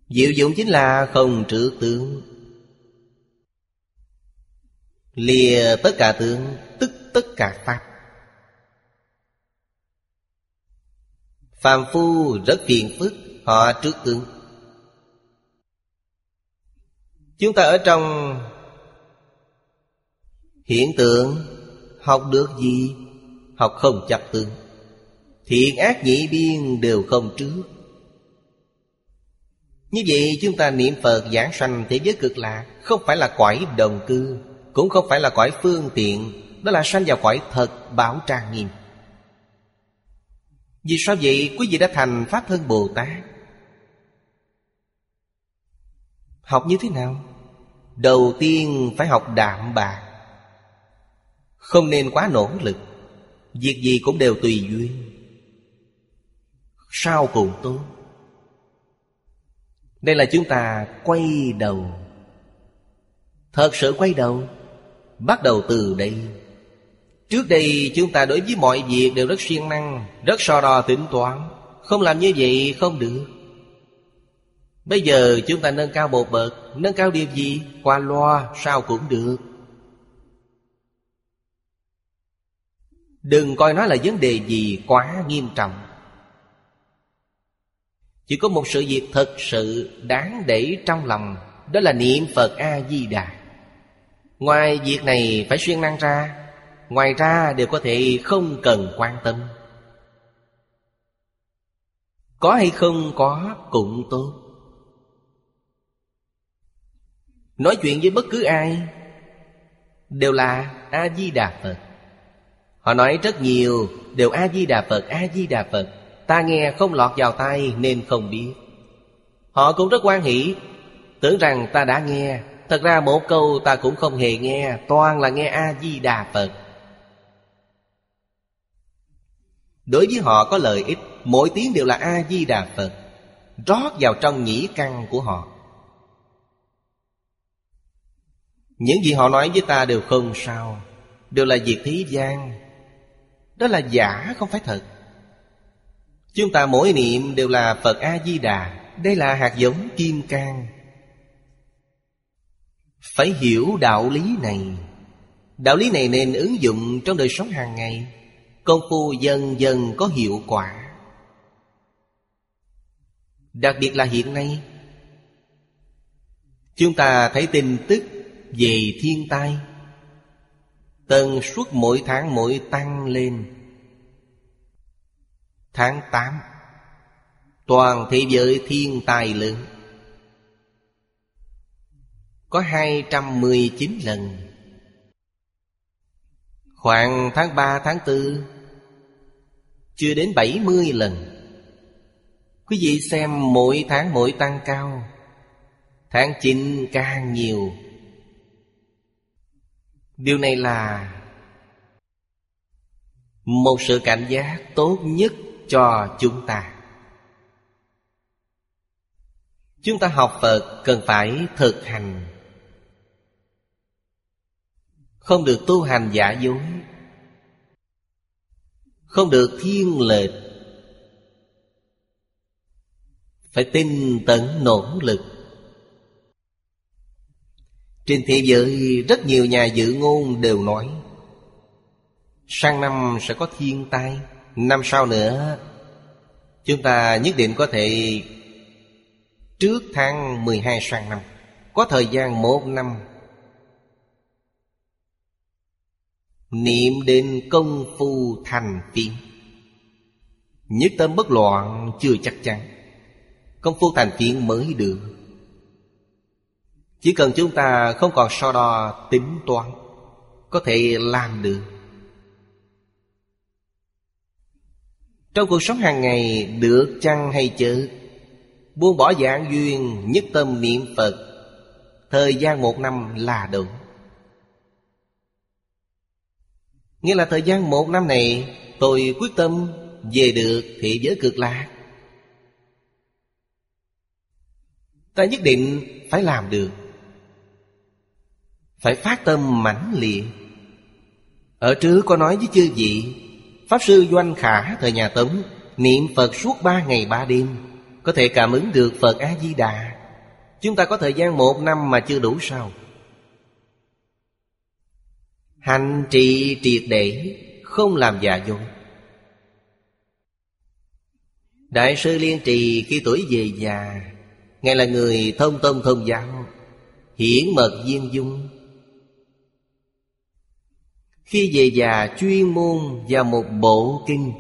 Speaker 1: Diệu dụng chính là không trữ tướng. Lìa tất cả tướng, Tức tất cả pháp. Phàm phu rất phiền phức, Họ trước tướng. Chúng ta ở trong Hiện tượng Học được gì? Học không chấp tướng. Thiện ác nhị biên đều không trước. Như vậy chúng ta niệm Phật giảng sanh thế giới cực lạc, Không phải là quải đồng cư. Cũng không phải là cõi phương tiện, Đó là sanh vào cõi thật bảo trang nghiêm. Vì sao vậy? Quý vị đã thành Pháp Thân Bồ Tát. Học như thế nào? Đầu tiên phải học đạm bạc. Không nên quá nỗ lực. Việc gì cũng đều tùy duyên. Sao cùng tốt Đây là chúng ta quay đầu. Thật sự quay đầu? Bắt đầu từ đây. Trước đây, chúng ta đối với mọi việc đều rất siêng năng, Rất so đo tính toán. Không làm như vậy không được. Bây giờ chúng ta nâng cao một bậc, Nâng cao điều gì? Qua loa, sao cũng được. Đừng coi nó là vấn đề gì quá nghiêm trọng. Chỉ có một sự việc thật sự đáng để trong lòng, Đó là niệm Phật A-di-đà Ngoài việc này phải xuyên năng ra Ngoài ra đều có thể không cần quan tâm. Có hay không có cũng tốt. Nói chuyện với bất cứ ai Đều là A-di-đà Phật. Họ nói rất nhiều Đều A-di-đà Phật, A-di-đà Phật. Ta nghe không lọt vào tai nên không biết. Họ cũng rất quan hỷ Tưởng rằng ta đã nghe. Thật ra một câu ta cũng không hề nghe, Toàn là nghe A-di-đà Phật. Đối với họ có lợi ích, Mỗi tiếng đều là A-di-đà Phật, Rót vào trong nhĩ căn của họ. Những gì họ nói với ta đều không sao, Đều là việc thế gian. Đó là giả, không phải thật. Chúng ta mỗi niệm đều là Phật A-di-đà, Đây là hạt giống kim cang. Phải hiểu đạo lý này. Đạo lý này nên ứng dụng trong đời sống hàng ngày. Công phu dần dần có hiệu quả. Đặc biệt là hiện nay, Chúng ta thấy tin tức về thiên tai. Tần suất mỗi tháng mỗi tăng lên. Tháng 8 Toàn thế giới thiên tai lớn. Có 219 lần. Khoảng tháng 3 tháng 4 Chưa đến 70 lần. Quý vị xem mỗi tháng mỗi tăng cao, Tháng 9 càng nhiều. Điều này là Một sự cảnh giác tốt nhất cho chúng ta. Chúng ta học Phật cần phải thực hành. Không được tu hành giả dối. Không được thiên lệch. Phải tin tận nỗ lực. Trên thế giới, rất nhiều nhà dự ngôn đều nói, Sang năm sẽ có thiên tai, Năm sau nữa, Chúng ta nhất định có thể Trước tháng 12 sang năm, Có thời gian một năm Niệm đến công phu thành phiền Nhất tâm bất loạn chưa chắc chắn, Công phu thành phiền mới được. Chỉ cần chúng ta không còn so đo tính toán, Có thể làm được. Trong cuộc sống hàng ngày, được chăng hay chớ, Buông bỏ dạng duyên, Nhất tâm niệm Phật, Thời gian một năm là đủ. Nghĩa là thời gian một năm này, Tôi quyết tâm về được thị giới cực lạc. Ta nhất định phải làm được. Phải phát tâm mãnh liệt. Ở trước có nói với chư vị, Pháp sư Doanh Khả thời nhà Tống, Niệm Phật suốt ba ngày ba đêm, Có thể cảm ứng được Phật A-di-đà Chúng ta có thời gian một năm mà chưa đủ sao. Hành trì triệt để, Không làm giả dối Đại sư Liên Trì khi tuổi về già, Ngài là người thông tâm thông giáo, Hiển mật viên dung. Khi về già, chuyên môn vào một bộ kinh,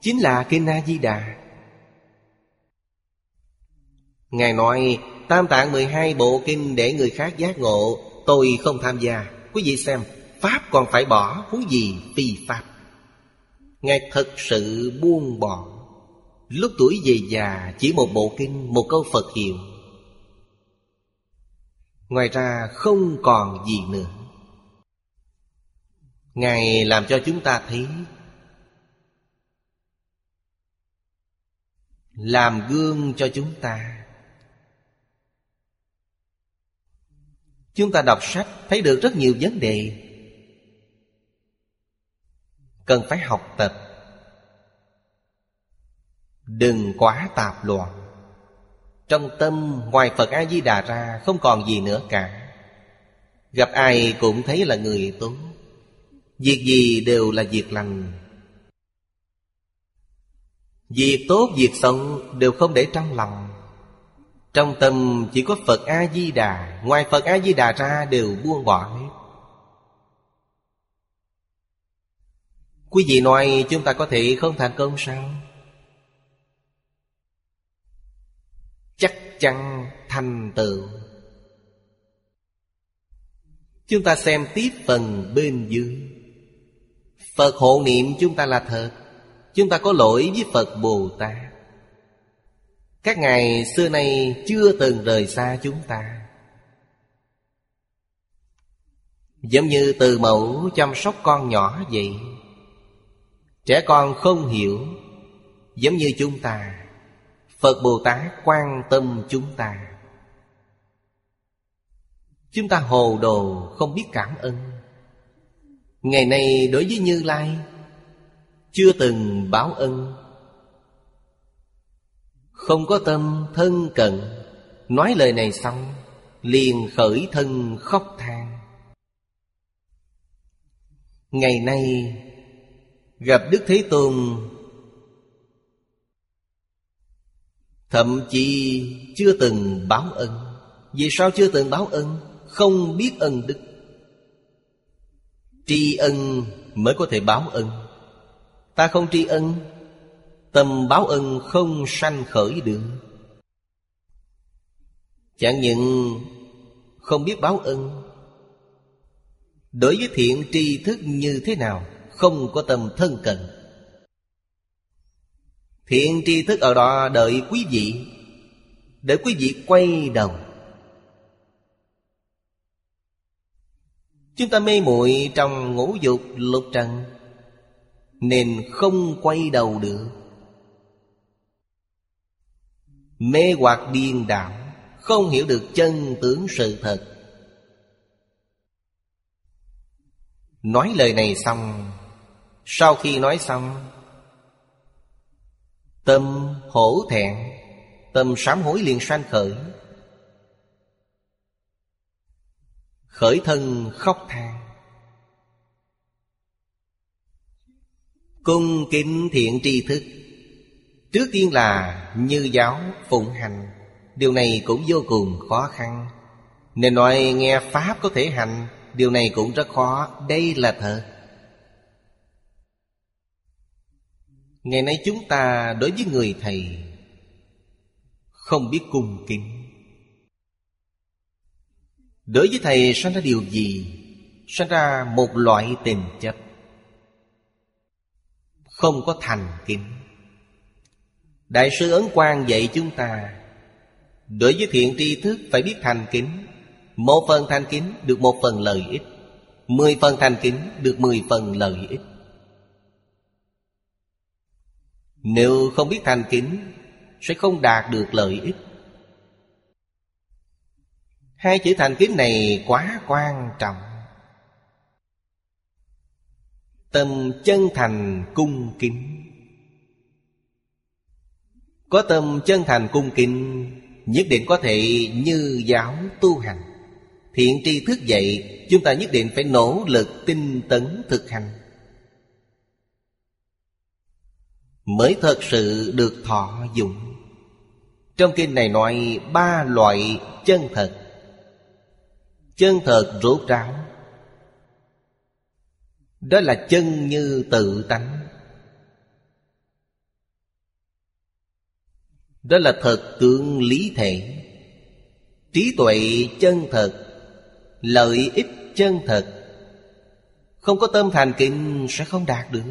Speaker 1: Chính là Kinh A-di-đà Ngài nói, Tam tạng 12 bộ kinh để người khác giác ngộ, Tôi không tham gia, Quý vị xem. Pháp còn phải bỏ huống gì phi Pháp. Ngài thật sự buông bỏ. Lúc tuổi về già, chỉ một bộ kinh, Một câu Phật hiệu. Ngoài ra không còn gì nữa. Ngài làm cho chúng ta thấy Làm gương cho chúng ta. Chúng ta đọc sách, thấy được rất nhiều vấn đề. Cần phải học tập. Đừng quá tạp loạn Trong tâm ngoài Phật A-di-đà ra Không còn gì nữa cả. Gặp ai cũng thấy là người tốt. Việc gì đều là việc lành. Việc tốt, việc xấu đều không để trong lòng. Trong tâm chỉ có Phật A-di-đà. Ngoài Phật A-di-đà ra đều buông bỏ hết Quý vị nói chúng ta có thể không thành công sao? Chắc chắn thành tựu. Chúng ta xem tiếp phần bên dưới. Phật hộ niệm chúng ta là thật. Chúng ta có lỗi với Phật Bồ Tát. Các ngài xưa nay chưa từng rời xa chúng ta. Giống như từ mẫu chăm sóc con nhỏ vậy. Trẻ con không hiểu, Giống như chúng ta. Phật Bồ Tát quan tâm chúng ta. Chúng ta hồ đồ không biết cảm ơn. Ngày nay đối với Như Lai, Chưa từng báo ân. Không có tâm thân cận, Nói lời này xong, Liền khởi thân khóc than. Ngày nay Gặp Đức Thế Tôn. Thậm chí chưa từng báo ân. Vì sao chưa từng báo ân? Không biết ân đức. Tri ân mới có thể báo ân. Ta không tri ân, Tâm báo ân không sanh khởi được. Chẳng những không biết báo ân, Đối với thiện tri thức như thế nào không có tâm thân cận Thiện tri thức ở đó đợi quý vị, Để quý vị quay đầu. Chúng ta mê muội trong ngũ dục lục trần, Nên không quay đầu được. Mê hoặc điên đảo, Không hiểu được chân tướng sự thật. Nói lời này xong sau khi nói xong, Tâm hổ thẹn, Tâm sám hối liền sanh khởi. Khởi thân khóc than. Cung kính thiện tri thức, Trước tiên là như giáo phụng hành. Điều này cũng vô cùng khó khăn. Nên nói nghe Pháp có thể hành, Điều này cũng rất khó. Đây là thật. Ngày nay chúng ta đối với người thầy Không biết cung kính. Đối với thầy sanh ra điều gì? Sanh ra một loại tình chấp Không có thành kính. Đại sư Ấn Quang dạy chúng ta, Đối với thiện tri thức phải biết thành kính. Một phần thành kính được một phần lợi ích, Mười phần thành kính được mười phần lợi ích. Nếu không biết thành kính, Sẽ không đạt được lợi ích. Hai chữ thành kính này quá quan trọng. Tâm chân thành cung kính. Có tâm chân thành cung kính, Nhất định có thể như giáo tu hành. Thiện tri thức dạy, Chúng ta nhất định phải nỗ lực tinh tấn thực hành. Mới thật sự được thọ dụng. Trong kinh này nói ba loại chân thật. Chân thật rốt ráo. Đó là chân như tự tánh. Đó là thật tượng lý thể. Trí tuệ chân thật, Lợi ích chân thật. Không có tâm thành kính sẽ không đạt được.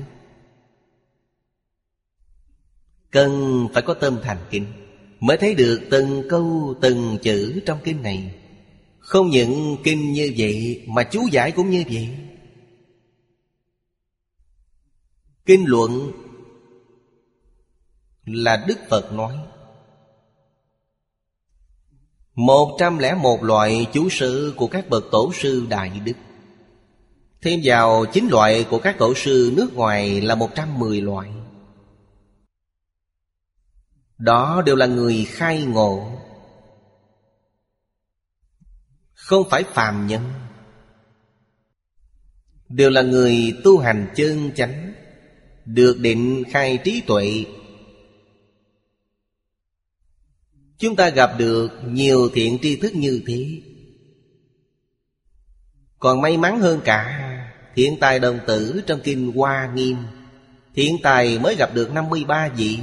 Speaker 1: Cần phải có tâm thành kinh Mới thấy được từng câu, từng chữ trong kinh này. Không những kinh như vậy Mà chú giải cũng như vậy. Kinh luận Là Đức Phật nói, Một trăm lẻ một loại chú sư của các bậc tổ sư Đại Đức. Thêm vào chín loại của các tổ sư nước ngoài là một trăm mười loại. Đó đều là người khai ngộ. Không phải phàm nhân. Đều là người tu hành chân chánh, được định khai trí tuệ. Chúng ta gặp được nhiều thiện tri thức như thế. Còn may mắn hơn cả, Thiện tài đồng tử trong kinh Hoa Nghiêm, Thiện tài mới gặp được 53 vị.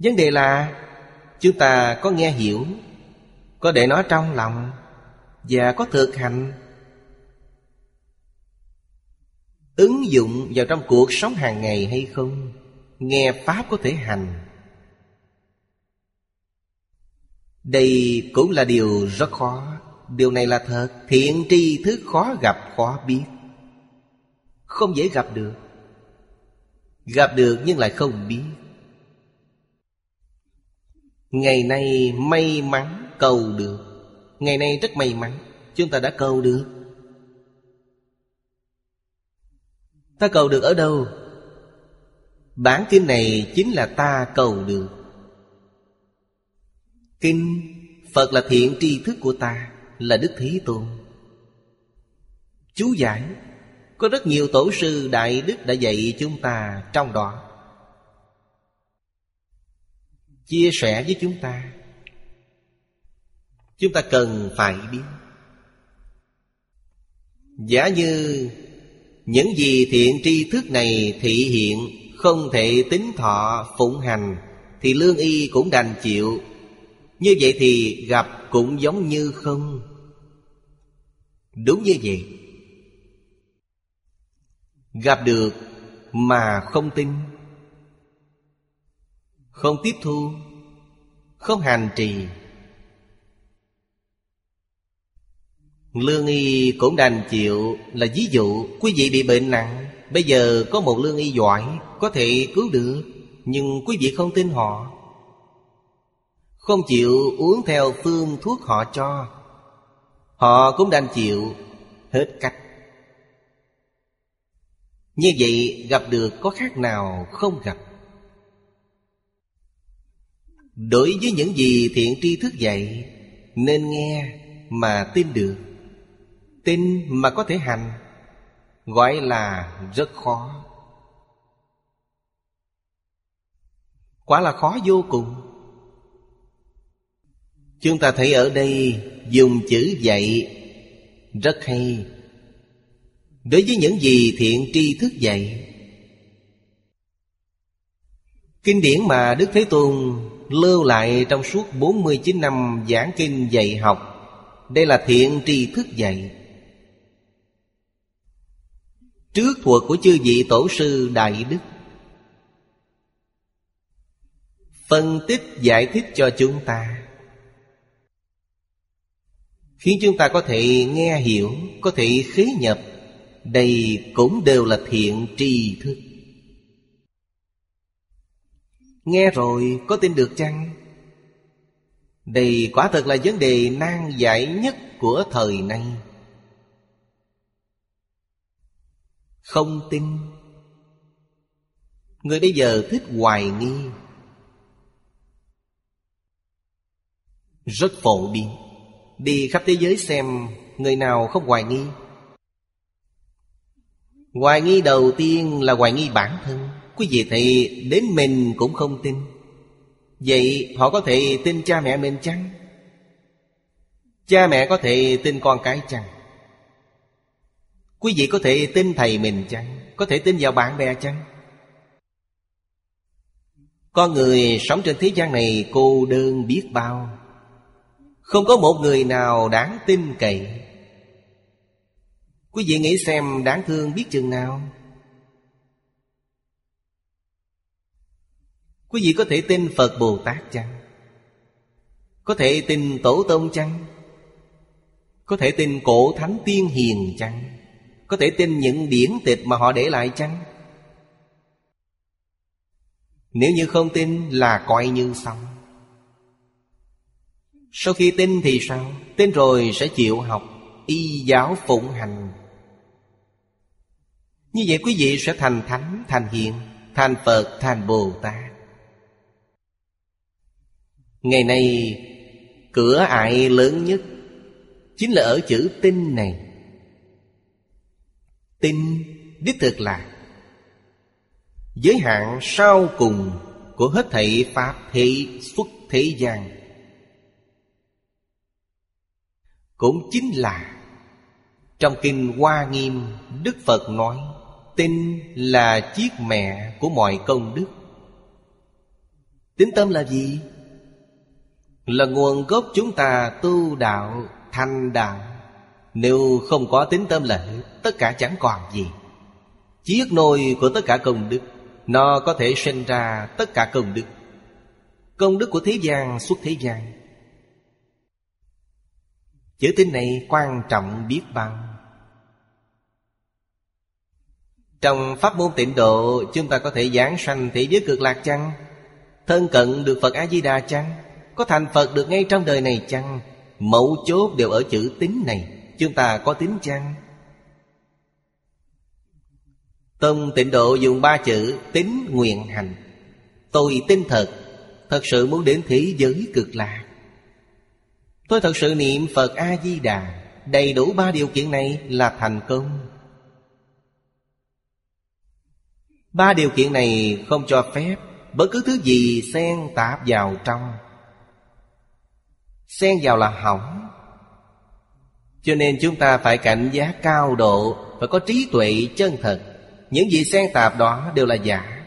Speaker 1: Vấn đề là, Chúng ta có nghe hiểu, Có để nó trong lòng Và có thực hành. Ứng dụng vào trong cuộc sống hàng ngày hay không? Nghe Pháp có thể hành. Đây cũng là điều rất khó. Điều này là thật. Thiện tri thứ khó gặp, khó biết. Không dễ gặp được. Gặp được nhưng lại không biết. Ngày nay may mắn cầu được. Ngày nay rất may mắn, Chúng ta đã cầu được. Ta cầu được ở đâu? Bản kinh này chính là ta cầu được. Kinh Phật là thiện tri thức của ta, Là Đức Thế Tôn. Chú giải, Có rất nhiều tổ sư Đại Đức đã dạy chúng ta trong đó chia sẻ với chúng ta. Chúng ta cần phải biết. Giả như những gì thiện tri thức này thị hiện không thể tính thọ phụng hành, thì lương y cũng đành chịu. Như vậy thì gặp cũng giống như không. Đúng như vậy. Gặp được Mà không tin. Không tiếp thu, Không hành trì. Lương y cũng đành chịu Là ví dụ, Quý vị bị bệnh nặng, Bây giờ có một lương y giỏi, Có thể cứu được, Nhưng quý vị không tin họ. Không chịu uống theo phương thuốc họ cho, Họ cũng đành chịu Hết cách. Như vậy gặp được có khác nào không gặp? Đối với những gì thiện tri thức dạy, Nên nghe mà tin được. Tin mà có thể hành, Gọi là rất khó. Quả là khó vô cùng. Chúng ta thấy ở đây dùng chữ dạy rất hay. Đối với những gì thiện tri thức dạy, Kinh điển mà Đức Thế Tôn lưu lại trong suốt 49 năm giảng kinh dạy học. Đây là thiện tri thức dạy. Trước thuộc của chư vị tổ sư Đại Đức. Phân tích giải thích cho chúng ta. Khiến chúng ta có thể nghe hiểu, Có thể khế nhập, Đây cũng đều là thiện tri thức. Nghe rồi có tin được chăng? Đây quả thật là vấn đề nan giải nhất của thời nay. Không tin. Người bây giờ thích hoài nghi. Rất phổ biến. Đi khắp thế giới xem Người nào không hoài nghi. Hoài nghi đầu tiên là hoài nghi bản thân. Quý vị thấy đến mình cũng không tin Vậy họ có thể tin cha mẹ mình chăng? Cha mẹ có thể tin con cái chăng? Quý vị có thể tin thầy mình chăng? Có thể tin vào bạn bè chăng? Con người sống trên thế gian này cô đơn biết bao Không có một người nào đáng tin cậy Quý vị nghĩ xem đáng thương biết chừng nào Quý vị có thể tin Phật Bồ Tát chăng? Có thể tin Tổ Tông chăng? Có thể tin cổ thánh tiên hiền chăng? Có thể tin những điển tịch mà họ để lại chăng? Nếu như không tin là coi như xong Sau khi tin thì sao? Tin rồi sẽ chịu học Y giáo phụng hành Như vậy quý vị sẽ thành thánh, thành hiện Thành Phật, thành Bồ Tát Ngày nay, Cửa ải lớn nhất Chính là ở chữ tin này. Tin đích thực là Giới hạn sau cùng Của hết thảy Pháp thế xuất thế gian. Cũng chính là Trong Kinh Hoa Nghiêm, Đức Phật nói, Tin là chiếc mẹ của mọi công đức. Tính tâm là gì? Là nguồn gốc chúng ta tu đạo, thành đạo. Nếu không có tính tâm lệ, Tất cả chẳng còn gì. Chiếc nôi của tất cả công đức, Nó có thể sinh ra tất cả công đức. Công đức của thế gian xuất thế gian. Chữ tin này quan trọng biết bao. Trong pháp môn tịnh độ, Chúng ta có thể giảng sanh thế giới cực lạc chăng? Thân cận được Phật A-di-đà chăng? Có thành Phật được ngay trong đời này chăng? Mẫu chốt đều ở chữ tính này, Chúng ta có tính chăng? Tông tịnh độ dùng ba chữ Tính nguyện hành. Tôi tin thật Thật sự muốn đến thế giới cực lạc. Tôi thật sự niệm Phật A-di-đà, Đầy đủ ba điều kiện này là thành công. Ba điều kiện này không cho phép Bất cứ thứ gì xen tạp vào trong. Xen vào là hỏng. Cho nên chúng ta phải cảnh giác cao độ, Phải có trí tuệ chân thật. Những gì xen tạp đó đều là giả.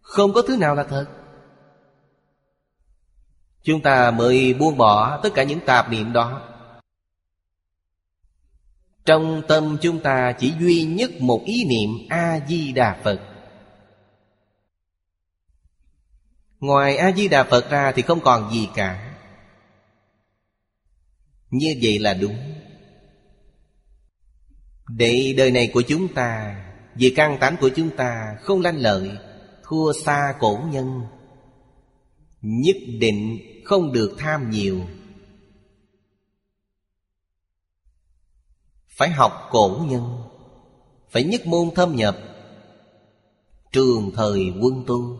Speaker 1: Không có thứ nào là thật. Chúng ta mới buông bỏ tất cả những tạp niệm đó. Trong tâm chúng ta chỉ duy nhất một ý niệm A-di-đà Phật. Ngoài A-di-đà Phật ra thì không còn gì cả. Như vậy là đúng. Để đời này của chúng ta Vì căn tánh của chúng ta không lanh lợi, Thua xa cổ nhân, Nhất định không được tham nhiều. Phải học cổ nhân, Phải nhất môn thâm nhập, Trường thời quân tu.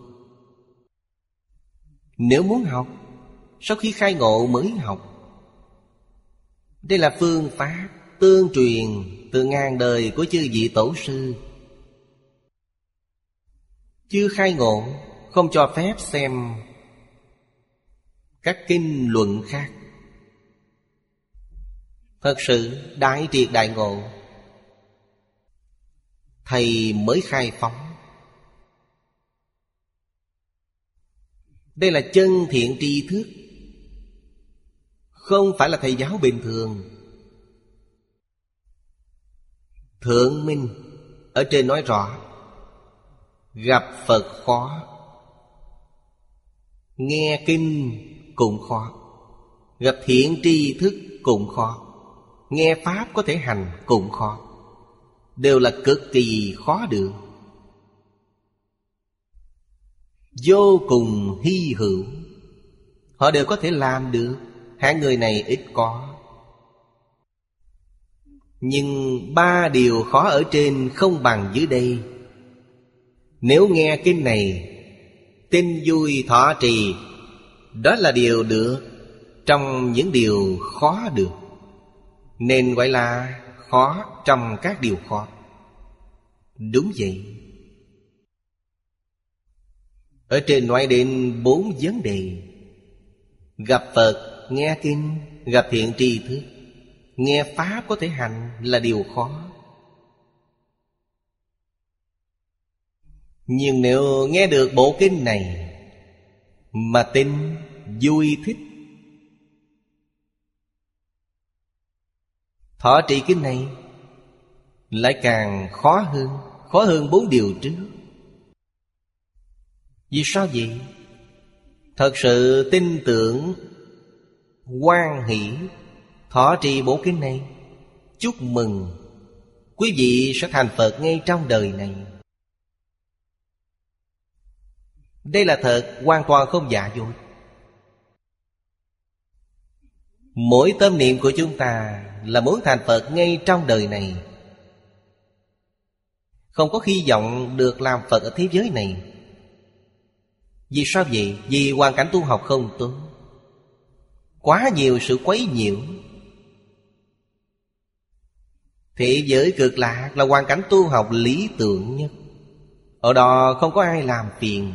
Speaker 1: Nếu muốn học, Sau khi khai ngộ mới học đây là phương pháp Tương truyền từ ngàn đời của chư vị tổ sư. Chưa khai ngộ Không cho phép xem Các kinh luận khác. Thật sự đại triệt đại ngộ, Thầy mới khai phóng. Đây là chân thiện tri thức không phải là thầy giáo bình thường. Thượng Minh Ở trên nói rõ, Gặp Phật khó, Nghe kinh cũng khó, Gặp thiện tri thức cũng khó, Nghe Pháp có thể hành cũng khó, Đều là cực kỳ khó được. Vô cùng hy hữu, Họ đều có thể làm được. Hạng người này ít có. Nhưng ba điều khó ở trên không bằng dưới đây. Nếu nghe kinh này Tin vui thọ trì Đó là điều được Trong những điều khó được. Nên gọi là khó trong các điều khó. Đúng vậy. Ở trên nói đến bốn vấn đề. Gặp Phật, nghe Kinh, gặp thiện tri thức Nghe Pháp có thể hành là điều khó. Nhưng nếu nghe được bộ kinh này Mà tin, vui thích. Thọ trì kinh này Lại càng khó hơn Khó hơn bốn điều trước. Vì sao vậy? Thật sự tin tưởng quan hỷ. Thọ trì bộ kinh này, Chúc mừng. Quý vị sẽ thành Phật ngay trong đời này. Đây là thật, hoàn toàn không giả dối. Mỗi tâm niệm của chúng ta là muốn thành Phật ngay trong đời này. Không có hy vọng được làm Phật ở thế giới này. Vì sao vậy? Vì hoàn cảnh tu học không tốt. Quá nhiều sự quấy nhiễu. Thế giới cực lạc là hoàn cảnh tu học lý tưởng nhất. Ở đó không có ai làm phiền.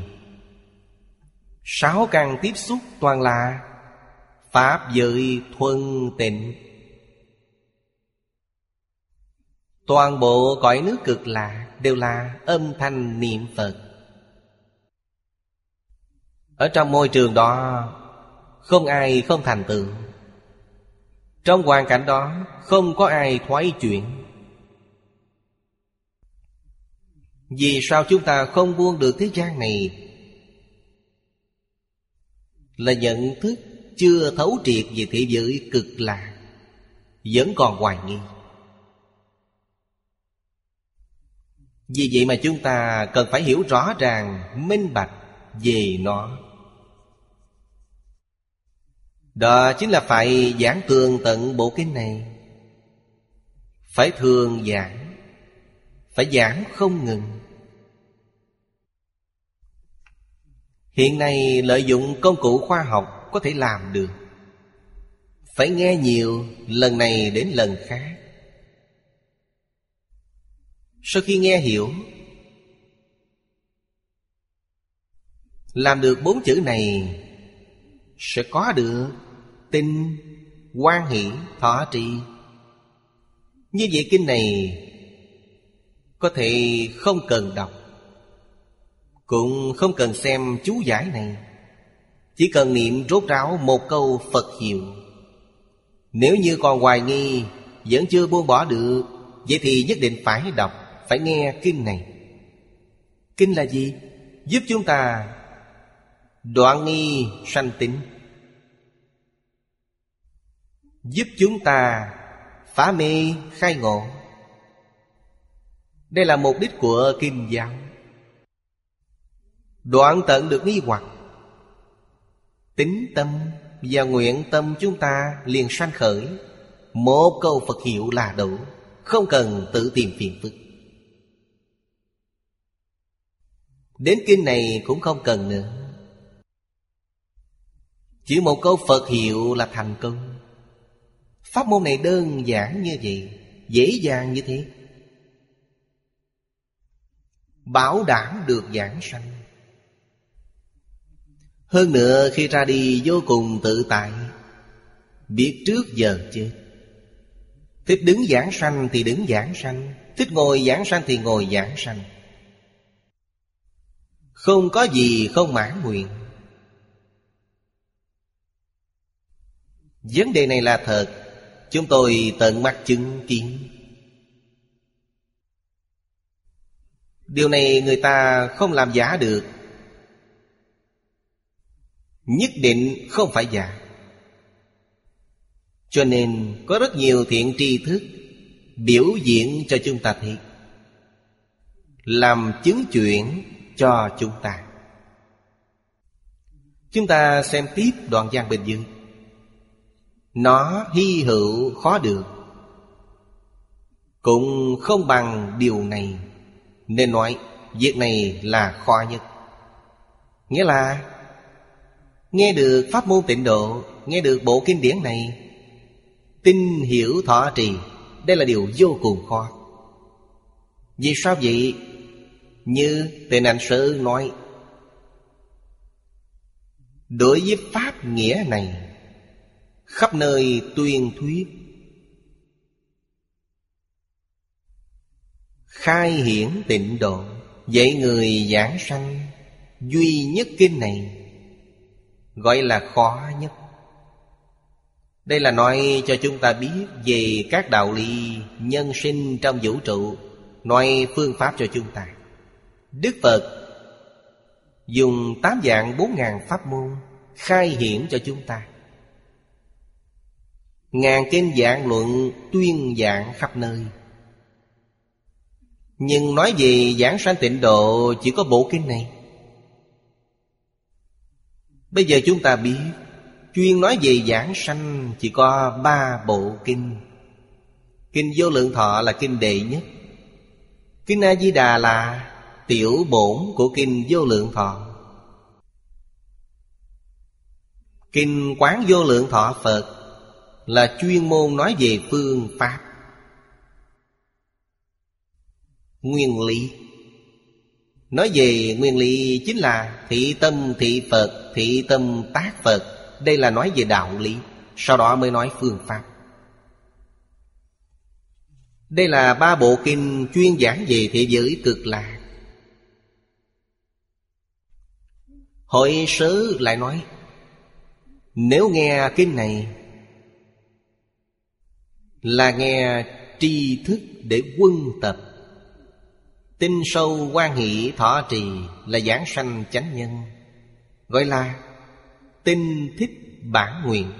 Speaker 1: Sáu căn tiếp xúc toàn là Pháp giới thuần tịnh. Toàn bộ cõi nước cực lạc Đều là âm thanh niệm Phật. Ở trong môi trường đó không ai không thành tựu. Trong hoàn cảnh đó, Không có ai thoái chuyển. Vì sao chúng ta không buông được thế gian này? Là nhận thức chưa thấu triệt về thế giới cực lạc, Vẫn còn hoài nghi. Vì vậy mà chúng ta cần phải hiểu rõ ràng, Minh bạch về nó. Đó chính là phải giảng tường tận bộ kinh này. Phải thường giảng, Phải giảng không ngừng. Hiện nay lợi dụng công cụ khoa học có thể làm được. Phải nghe nhiều, Lần này đến lần khác. Sau khi nghe hiểu, Làm được bốn chữ này Sẽ có được Tinh quan hỷ, thọ trì Như vậy kinh này Có thể không cần đọc, Cũng không cần xem chú giải này. Chỉ cần niệm rốt ráo một câu Phật hiệu. Nếu như còn hoài nghi, Vẫn chưa buông bỏ được, Vậy thì nhất định phải đọc, Phải nghe kinh này. Kinh là gì? Giúp chúng ta đoạn nghi sanh tính. Giúp chúng ta phá mê, khai ngộ. Đây là mục đích của Kinh giáo Đoạn tận được nghi hoặc. Tính tâm và nguyện tâm chúng ta liền sanh khởi. Một câu Phật hiệu là đủ, Không cần tự tìm phiền phức. Đến kinh này cũng không cần nữa. Chỉ một câu Phật hiệu là thành công. Pháp môn này đơn giản như vậy, Dễ dàng như thế. Bảo đảm được giảng sanh. Hơn nữa, khi ra đi vô cùng tự tại, Biết trước giờ chết. Thích đứng giảng sanh thì đứng giảng sanh, Thích ngồi giảng sanh thì ngồi giảng sanh. Không có gì không mãn nguyện. Vấn đề này là thật. Chúng tôi tận mắt chứng kiến. Điều này người ta không làm giả được. Nhất định không phải giả. Cho nên có rất nhiều thiện tri thức Biểu diễn cho chúng ta thấy, Làm chứng chuyển cho chúng ta. Chúng ta xem tiếp đoạn Giang Bình Dương nó hy hữu khó được. Cũng không bằng điều này, Nên nói Việc này là khó nhất. Nghĩa là, Nghe được pháp môn tịnh độ, Nghe được bộ kinh điển này, Tin hiểu thọ trì, Đây là điều vô cùng khó. Vì sao vậy? Như tên ảnh sư nói, Đối với pháp nghĩa này khắp nơi tuyên thuyết. Khai hiển tịnh độ, dạy người giảng sanh, duy nhất kinh này, gọi là khó nhất. Đây là nói cho chúng ta biết về các đạo lý nhân sinh trong vũ trụ, nói phương pháp cho chúng ta. Đức phật dùng tám dạng bốn ngàn pháp môn khai hiển cho chúng ta. Ngàn kinh dạng luận tuyên giảng khắp nơi. Nhưng nói về giảng sanh tịnh độ, chỉ có bộ kinh này. Bây giờ chúng ta biết, Chuyên nói về giảng sanh chỉ có ba bộ kinh. Kinh vô lượng thọ là kinh đệ nhất. Kinh A-di-đà là tiểu bổn của kinh vô lượng thọ. Kinh quán vô lượng thọ Phật là chuyên môn nói về phương pháp. Nguyên lý. Nói về nguyên lý chính là thị tâm thị phật, thị tâm tác phật. Đây là nói về đạo lý, sau đó mới nói phương pháp. Đây là ba bộ kinh chuyên giảng về thế giới cực lạc. Hội sớ lại nói, Nếu nghe kinh này là nghe tri thức để quân tập. Tinh sâu quan hỷ thọ trì là giảng sanh chánh nhân. Gọi là tinh thích bản nguyện,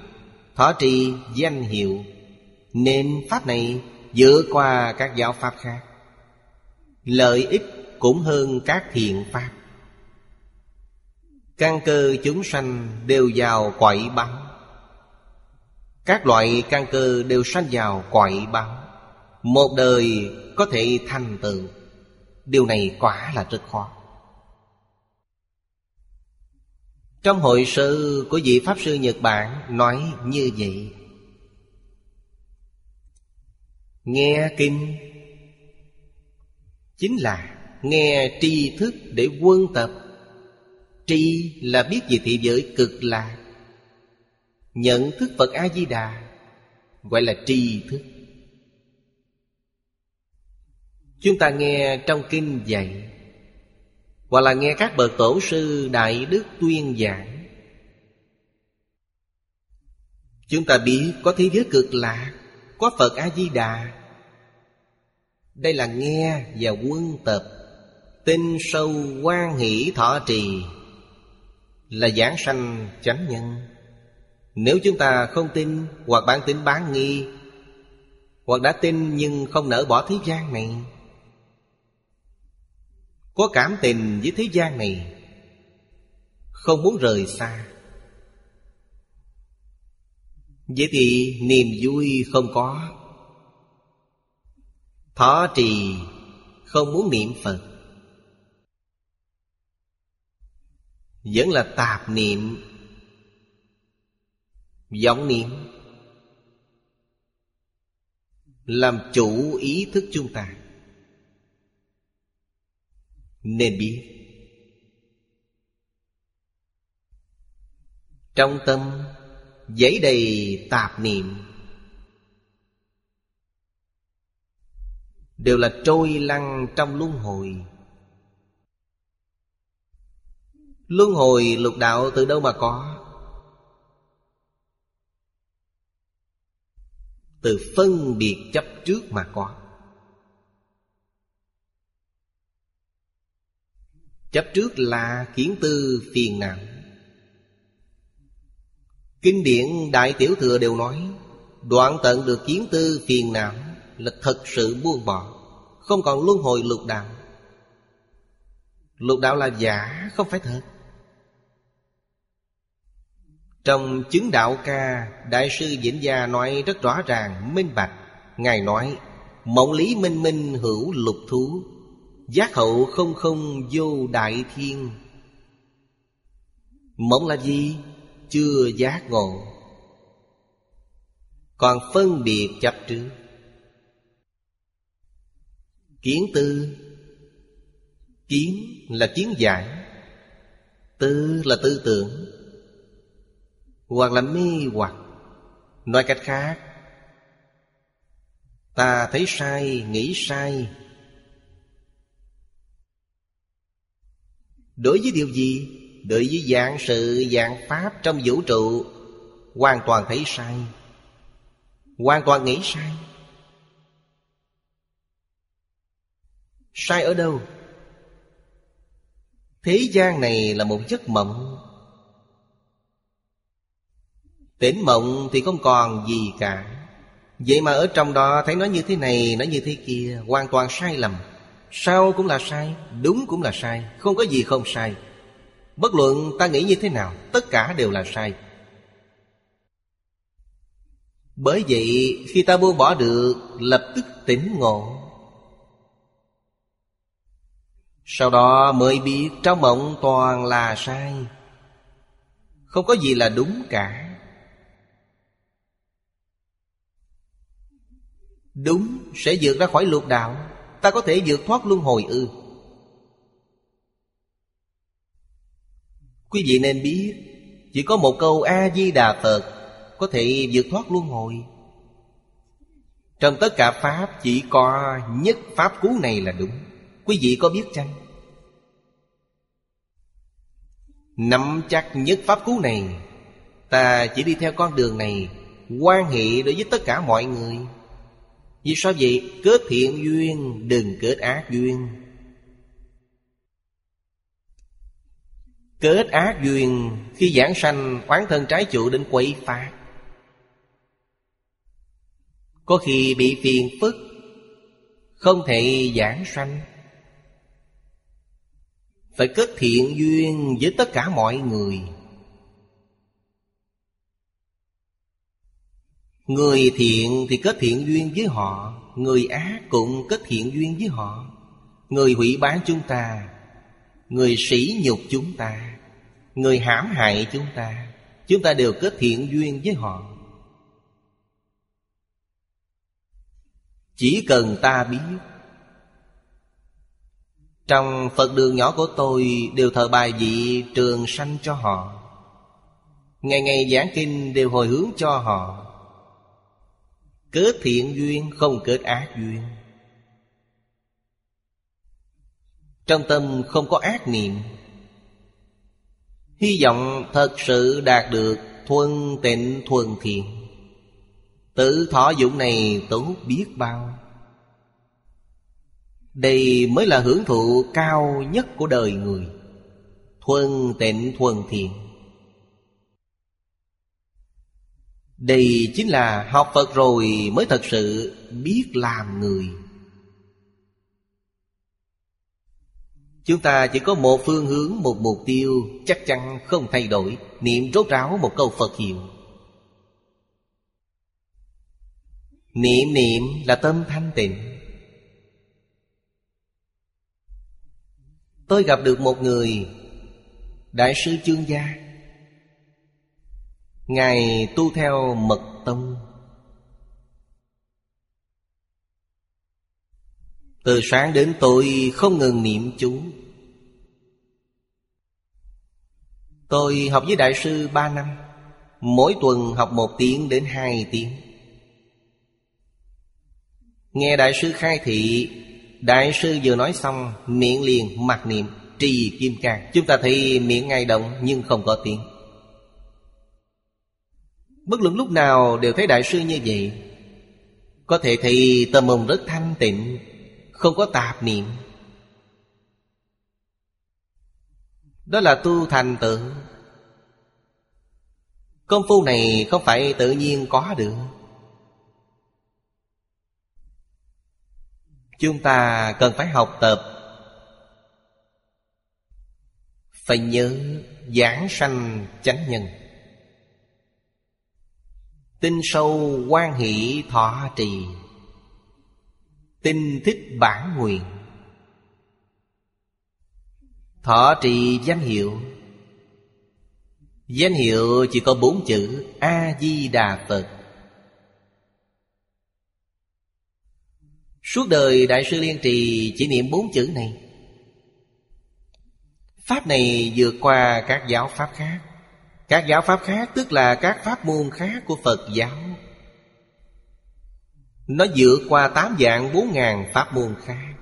Speaker 1: Thọ trì danh hiệu. Nên pháp này dựa qua các giáo pháp khác. Lợi ích cũng hơn các thiện pháp. Căn cơ chúng sanh đều vào quậy bắn các loại căn cơ đều sanh vào cõi báo. Một đời có thể thành tựu. Điều này quả là rất khó. Trong hội sư của vị Pháp Sư Nhật Bản nói như vậy. Nghe kinh Chính là nghe tri thức để quân tập. Tri là biết về thị giới cực lạc. Nhận thức Phật A-di-đà, Gọi là tri thức. Chúng ta nghe trong kinh dạy, Hoặc là nghe các bậc tổ sư Đại Đức tuyên giảng, Chúng ta biết có thế giới cực lạ, Có Phật A-di-đà. Đây là nghe và quân tập Tinh sâu quan hỷ thọ trì, Là giảng sanh chánh nhân. Nếu chúng ta không tin Hoặc bản tính bán nghi, Hoặc đã tin nhưng không nỡ bỏ thế gian này, Có cảm tình với thế gian này, Không muốn rời xa. Vậy thì niềm vui không có. Thọ trì không muốn niệm Phật. Vẫn là tạp niệm vọng niệm. Làm chủ ý thức chúng ta. Nên biết. Trong tâm dấy đầy tạp niệm. Đều là trôi lăn trong luân hồi. Luân hồi lục đạo từ đâu mà có? Từ phân biệt chấp trước mà có. Chấp trước là kiến tư phiền não. Kinh điển Đại Tiểu Thừa đều nói, Đoạn tận được kiến tư phiền não Là thật sự buông bỏ, Không còn luân hồi lục đạo. Lục đạo là giả, Không phải thật. Trong chứng đạo ca, Đại sư diễn Gia nói rất rõ ràng, Minh bạch. Ngài nói Mộng lý minh minh hữu lục thú, Giác hậu không không vô đại thiên. Mộng là gì? chưa giác ngộ. Còn phân biệt chấp trước kiến tư. Kiến là kiến giải. Tư là tư tưởng hoặc là mê hoặc. Nói cách khác, ta thấy sai, nghĩ sai. Đối với điều gì? Đối với dạng sự, dạng pháp trong vũ trụ, hoàn toàn thấy sai. Hoàn toàn nghĩ sai. Sai ở đâu? Thế gian này là một giấc mộng tỉnh mộng thì không còn gì cả. Vậy mà ở trong đó thấy nó như thế này nó như thế kia, hoàn toàn sai lầm. Sao cũng là sai, đúng cũng là sai, không có gì không sai. Bất luận ta nghĩ như thế nào, Tất cả đều là sai. Bởi vậy, khi ta buông bỏ được, Lập tức tỉnh ngộ. Sau đó mới biết Trong mộng toàn là sai. Không có gì là đúng cả. Đúng, sẽ vượt ra khỏi lục đạo. Ta có thể vượt thoát luân hồi ư. Quý vị nên biết, Chỉ có một câu A-di-đà Phật Có thể vượt thoát luân hồi. Trong tất cả Pháp, Chỉ có nhất Pháp cú này là đúng. Quý vị có biết chăng? Nắm chắc nhất Pháp cú này, Ta chỉ đi theo con đường này, quan hệ đối với tất cả mọi người. Vì sao vậy? Kết thiện duyên, Đừng kết ác duyên. Kết ác duyên, Khi giảng sanh quán thân trái chủ đến quậy phá. Có khi bị phiền phức, Không thể giảng sanh. Phải kết thiện duyên với tất cả mọi người. Người thiện thì kết thiện duyên với họ, Người ác cũng kết thiện duyên với họ. Người hủy bán chúng ta, Người sỉ nhục chúng ta. Người hãm hại chúng ta Chúng ta đều kết thiện duyên với họ. Chỉ cần ta biết, Trong Phật đường nhỏ của tôi Đều thờ bài vị trường sanh cho họ. Ngày ngày giảng kinh đều hồi hướng cho họ. Kết thiện duyên, không kết ác duyên. Trong tâm không có ác niệm, Hy vọng thật sự đạt được thuần tịnh, thuần thiện. Tự thọ dụng này tốt biết bao. Đây mới là hưởng thụ cao nhất của đời người. Thuần tịnh, thuần thiện. Đây chính là học Phật rồi mới thật sự biết làm người. Chúng ta chỉ có một phương hướng, một mục tiêu Chắc chắn không thay đổi. Niệm rốt ráo một câu Phật hiệu. Niệm niệm là tâm thanh tịnh. Tôi gặp được một người Đại sư Chương Gia. Ngài tu theo mật tông. Từ sáng đến tối không ngừng niệm chú. Tôi học với đại sư ba năm. Mỗi tuần học một tiếng đến hai tiếng. Nghe đại sư khai thị, Đại sư vừa nói xong, Miệng liền mặc niệm, trì kim cang. Chúng ta thấy miệng ngay động nhưng không có tiếng. Bất luận lúc nào đều thấy đại sư như vậy. Có thể thì tâm ông rất thanh tịnh, Không có tạp niệm. Đó là tu thành tựu Công phu này không phải tự nhiên có được. Chúng ta cần phải học tập. Phải nhớ giảng sanh chánh nhân. Tinh sâu quan hỷ thọ trì. Tinh thích bản nguyện. Thọ trì danh hiệu. Danh hiệu chỉ có bốn chữ, A-di-đà Phật. Suốt đời Đại sư Liên Trì chỉ niệm bốn chữ này. Pháp này vượt qua các giáo pháp khác. Các giáo pháp khác, tức là các pháp môn khác của Phật giáo. Nó vượt qua tám dạng bốn ngàn pháp môn khác.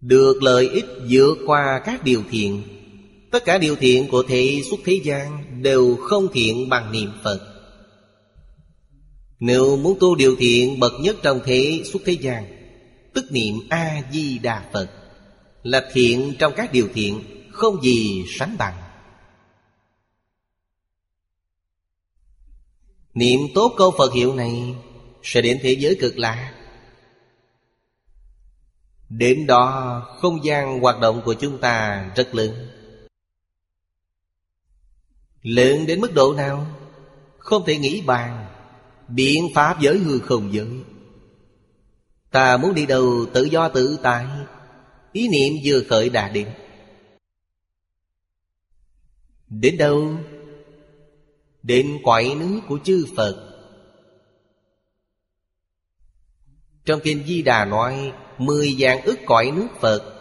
Speaker 1: Được lợi ích vượt qua các điều thiện. Tất cả điều thiện của thế xuất thế gian Đều không thiện bằng niệm Phật. Nếu muốn tu điều thiện bậc nhất trong thế xuất thế gian, Tức niệm A-di-đà Phật, Là thiện trong các điều thiện. Không gì sánh bằng. Niệm tốt câu Phật hiệu này Sẽ đến thế giới cực lạ. Đến đó, không gian hoạt động của chúng ta rất lớn. Lớn đến mức độ nào? Không thể nghĩ bàn. Biện pháp giới hư không giới. Ta muốn đi đâu tự do tự tại. Ý niệm vừa khởi đã đến. Đến đâu? Đến quải nước của chư Phật. Trong Kinh Di Đà nói, Mười dạng ức cõi nước Phật.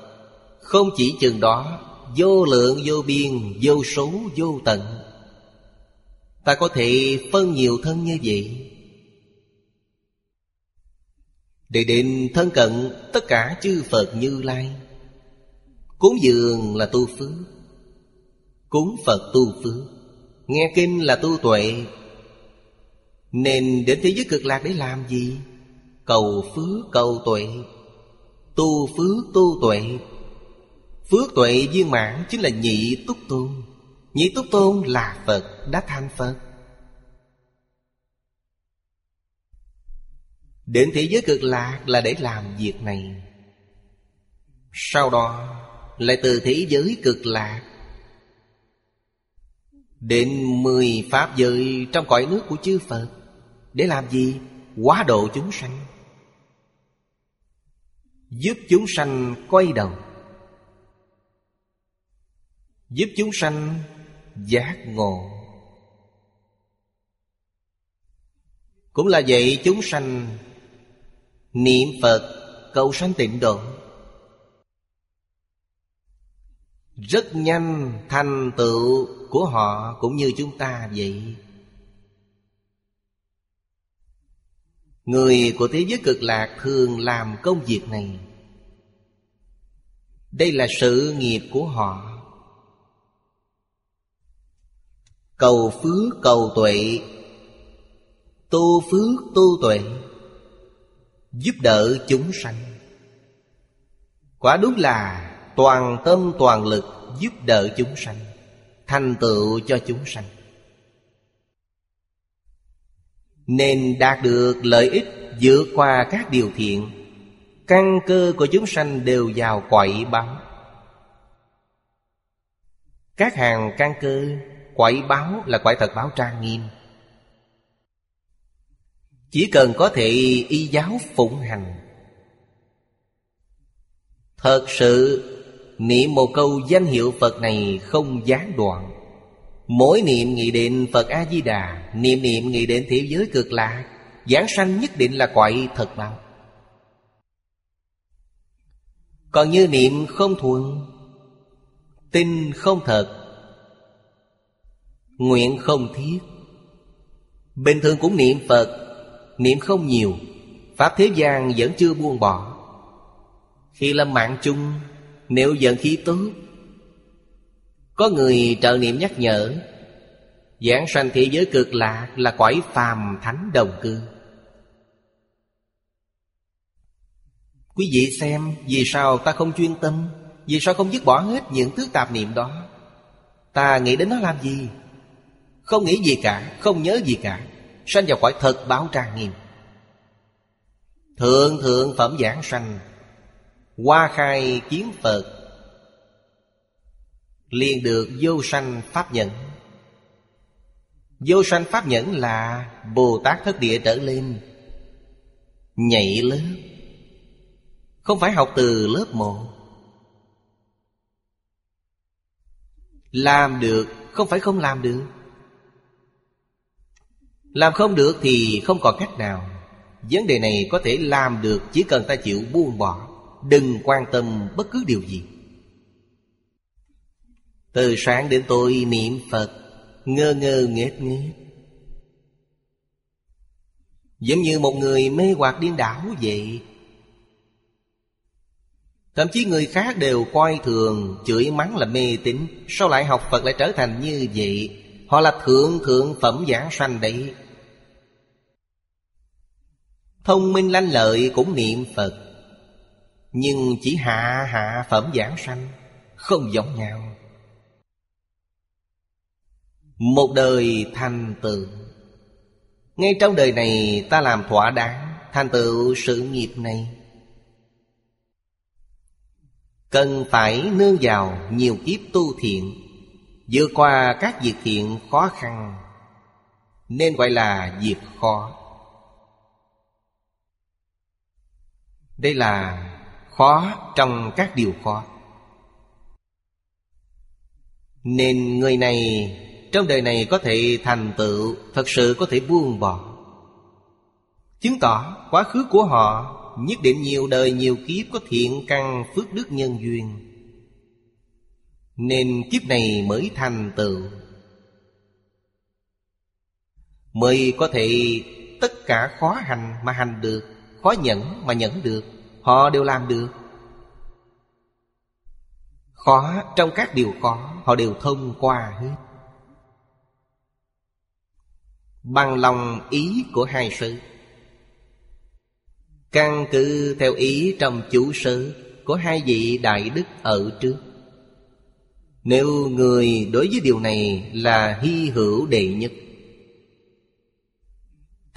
Speaker 1: Không chỉ chừng đó, Vô lượng, vô biên, Vô số, vô tận. Ta có thể phân nhiều thân như vậy. Để đến thân cận tất cả chư Phật như Lai, Cúng dường là tu phước. Cúng Phật tu phước. Nghe kinh là tu tuệ. Nên đến thế giới cực lạc để làm gì? Cầu phước, cầu tuệ. Tu phước, tu tuệ. Phước tuệ viên mãn chính là nhị túc tôn. Nhị túc tôn là Phật, đã thành Phật. Đến thế giới cực lạc là để làm việc này. Sau đó, lại từ thế giới cực lạc Đến mười pháp giới trong cõi nước của chư Phật, Để làm gì? Quá độ chúng sanh. Giúp chúng sanh quay đầu. Giúp chúng sanh giác ngộ. Cũng là vậy chúng sanh Niệm Phật, cầu sanh tịnh độ. Rất nhanh thành tựu của họ cũng như chúng ta vậy. Người của thế giới cực lạc thường làm công việc này. Đây là sự nghiệp của họ. Cầu phước cầu tuệ, Tu phước tu tuệ, Giúp đỡ chúng sanh. Quả đúng là toàn tâm toàn lực giúp đỡ chúng sanh. Thành tựu cho chúng sanh. Nên đạt được lợi ích vượt qua các điều thiện, Căn cơ của chúng sanh đều vào quậy báo Các hàng căn cơ, Quậy báo là quậy thật báo trang nghiêm. Chỉ cần có thể y giáo phụng hành. Thật sự Niệm một câu danh hiệu Phật này không gián đoạn. Mỗi niệm nghĩ đến Phật A-di-đà, Niệm niệm nghĩ đến thế giới cực lạc Giảng sanh nhất định là quậy thật báo Còn như niệm không thuận Tin không thật, Nguyện không thiết. Bình thường cũng niệm Phật, Niệm không nhiều, Pháp thế gian vẫn chưa buông bỏ. Khi lâm mạng chung nếu vận khí tốt Có người trợ niệm nhắc nhở, Giảng sanh thế giới cực lạc Là cõi phàm thánh đồng cư. Quý vị xem, Vì sao ta không chuyên tâm, Vì sao không dứt bỏ hết những thứ tạp niệm đó? Ta nghĩ đến nó làm gì? Không nghĩ gì cả, Không nhớ gì cả, Sanh vào cõi thật báo trang nghiêm. Thượng thượng phẩm giảng sanh Hoa khai kiến Phật, liền được vô sanh pháp nhẫn. Vô sanh pháp nhẫn là Bồ Tát thất địa trở lên, Nhảy lớp. Không phải học từ lớp một. Làm được, không phải không làm được. Làm không được thì không còn cách nào. Vấn đề này có thể làm được, Chỉ cần ta chịu buông bỏ. Đừng quan tâm bất cứ điều gì. Từ sáng đến tối niệm Phật, Ngơ ngơ nghết nghết Giống như một người mê hoặc điên đảo vậy. Thậm chí người khác đều coi thường, Chửi mắng là mê tín. Sao lại học Phật lại trở thành như vậy? Họ là thượng thượng phẩm giảng sanh đấy. Thông minh lanh lợi cũng niệm Phật. Nhưng chỉ hạ hạ phẩm giảng sanh, Không giống nhau. Một đời thành tựu. Ngay trong đời này ta làm thỏa đáng Thành tựu sự nghiệp này. Cần phải nương vào nhiều kiếp tu thiện, Vượt qua các việc thiện khó khăn, Nên gọi là việc khó. Đây là khó trong các điều khó. Nên người này trong đời này có thể thành tựu, Thật sự có thể buông bỏ. Chứng tỏ quá khứ của họ Nhất định nhiều đời nhiều kiếp có thiện căn phước đức nhân duyên. Nên kiếp này mới thành tựu. Mới có thể tất cả khó hành mà hành được, Khó nhẫn mà nhẫn được. Họ đều làm được. Khó, trong các điều khó, Họ đều thông qua hết. Bằng lòng ý của hai sự Căn cứ theo ý trong chủ sự Của hai vị đại đức ở trước. Nếu người đối với điều này là hy hữu đệ nhất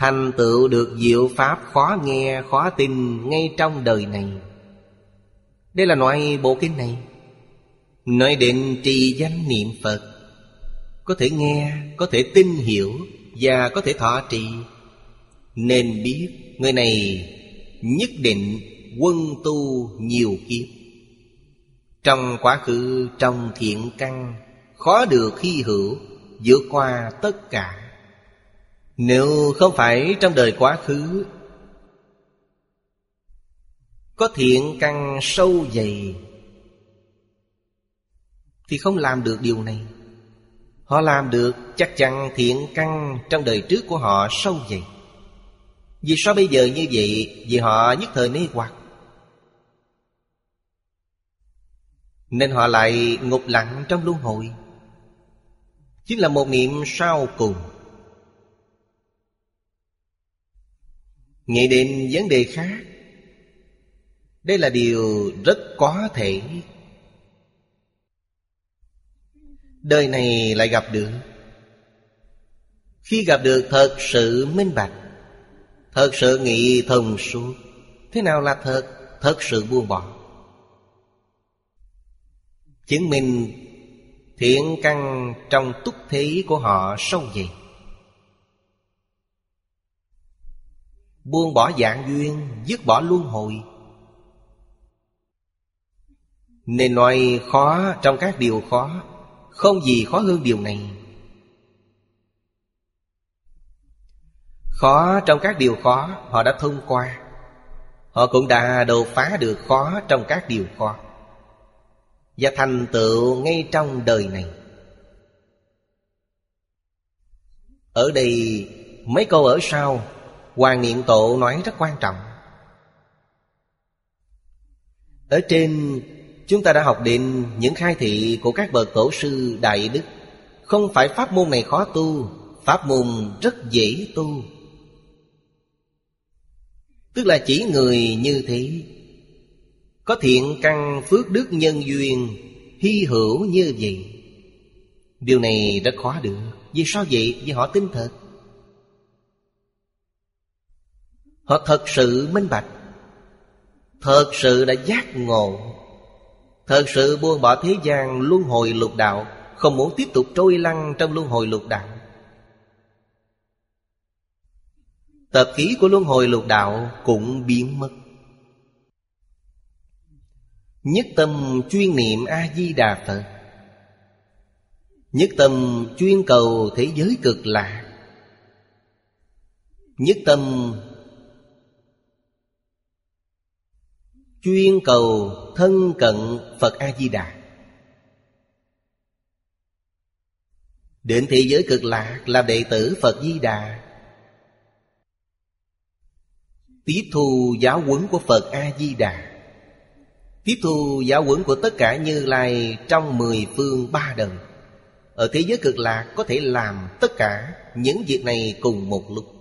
Speaker 1: Thành tựu được diệu pháp khó nghe khó tin ngay trong đời này. Đây là loại bộ kinh này. Nói đến trì danh niệm Phật Có thể nghe, có thể tin hiểu Và có thể thọ trì. Nên biết người này nhất định quân tu nhiều kiếp. Trong quá khứ, trong thiện căn Khó được hy hữu vượt qua tất cả nếu không phải trong đời quá khứ, Có thiện căn sâu dày, Thì không làm được điều này. Họ làm được chắc chắn thiện căn trong đời trước của họ sâu dày. Vì sao bây giờ như vậy? Vì họ nhất thời mê hoặc. Nên họ lại ngục lặng trong luân hồi. Chính là một niệm sau cùng. Nghĩ đến vấn đề khác, Đây là điều rất có thể. Đời này lại gặp được. Khi gặp được thật sự minh bạch, Thật sự nghĩ thông suốt, Thế nào là thật? Thật sự buông bỏ. Chứng minh thiện căn trong túc thế của họ sâu dày. Buông bỏ dạng duyên, Dứt bỏ luân hồi. Nên nói khó trong các điều khó, Không gì khó hơn điều này. Khó trong các điều khó, Họ đã thông qua. Họ cũng đã đột phá được khó trong các điều khó. Và thành tựu ngay trong đời này. Ở đây, mấy câu ở sau. Hoàng Niệm Tổ nói rất quan trọng. Ở trên, chúng ta đã học đến những khai thị của các bậc tổ sư Đại Đức. Không phải pháp môn này khó tu, Pháp môn rất dễ tu. Tức là chỉ người như thế. Có thiện căn phước đức nhân duyên, Hy hữu như vậy. Điều này rất khó được. Vì sao vậy? Vì họ tin thật. Họ thật sự minh bạch. Thật sự đã giác ngộ. Thật sự buông bỏ thế gian luân hồi lục đạo, Không muốn tiếp tục trôi lăn trong luân hồi lục đạo. Tập khí của luân hồi lục đạo cũng biến mất. Nhất tâm chuyên niệm A-di-đà Phật. Nhất tâm chuyên cầu thế giới cực lạc. Nhất tâm chuyên cầu thân cận Phật A-di-đà. Đến thế giới cực lạc làm đệ tử Phật Di Đà Tiếp thu giáo huấn của Phật A-di-đà. Tiếp thu giáo huấn của tất cả Như Lai trong mười phương ba đời. Ở thế giới cực lạc có thể làm tất cả những việc này cùng một lúc.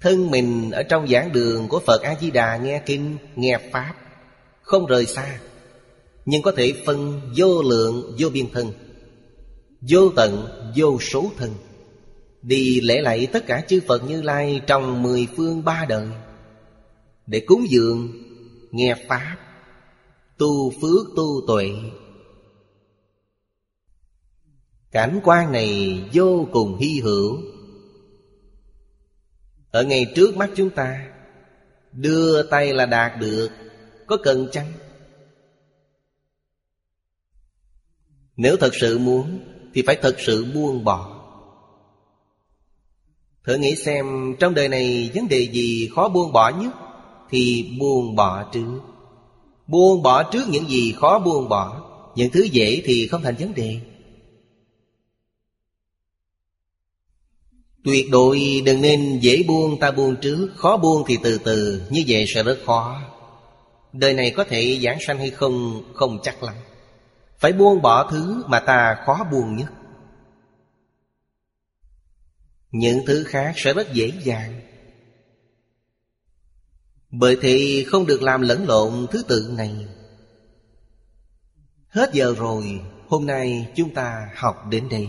Speaker 1: Thân mình ở trong giảng đường của Phật A-di-đà nghe kinh, nghe Pháp Không rời xa Nhưng có thể phân vô lượng, vô biên thân Vô tận, vô số thân. Đi lễ lại tất cả chư Phật Như Lai trong mười phương ba đời để cúng dường nghe pháp tu phước tu tuệ. Cảnh quan này vô cùng hy hữu ở ngay trước mắt chúng ta, đưa tay là đạt được, có cần chăng? Nếu thật sự muốn, thì phải thật sự buông bỏ. Thử nghĩ xem, trong đời này vấn đề gì khó buông bỏ nhất thì buông bỏ trước. Buông bỏ trước những gì khó buông bỏ, Những thứ dễ thì không thành vấn đề. Tuyệt đối đừng nên dễ buông, ta buông trước. Khó buông thì từ từ, Như vậy sẽ rất khó. Đời này có thể giảng sanh hay không Không chắc lắm. Phải buông bỏ thứ mà ta khó buông nhất. Những thứ khác sẽ rất dễ dàng. Bởi thì không được làm lẫn lộn thứ tự này. Hết giờ rồi, Hôm nay chúng ta học đến đây.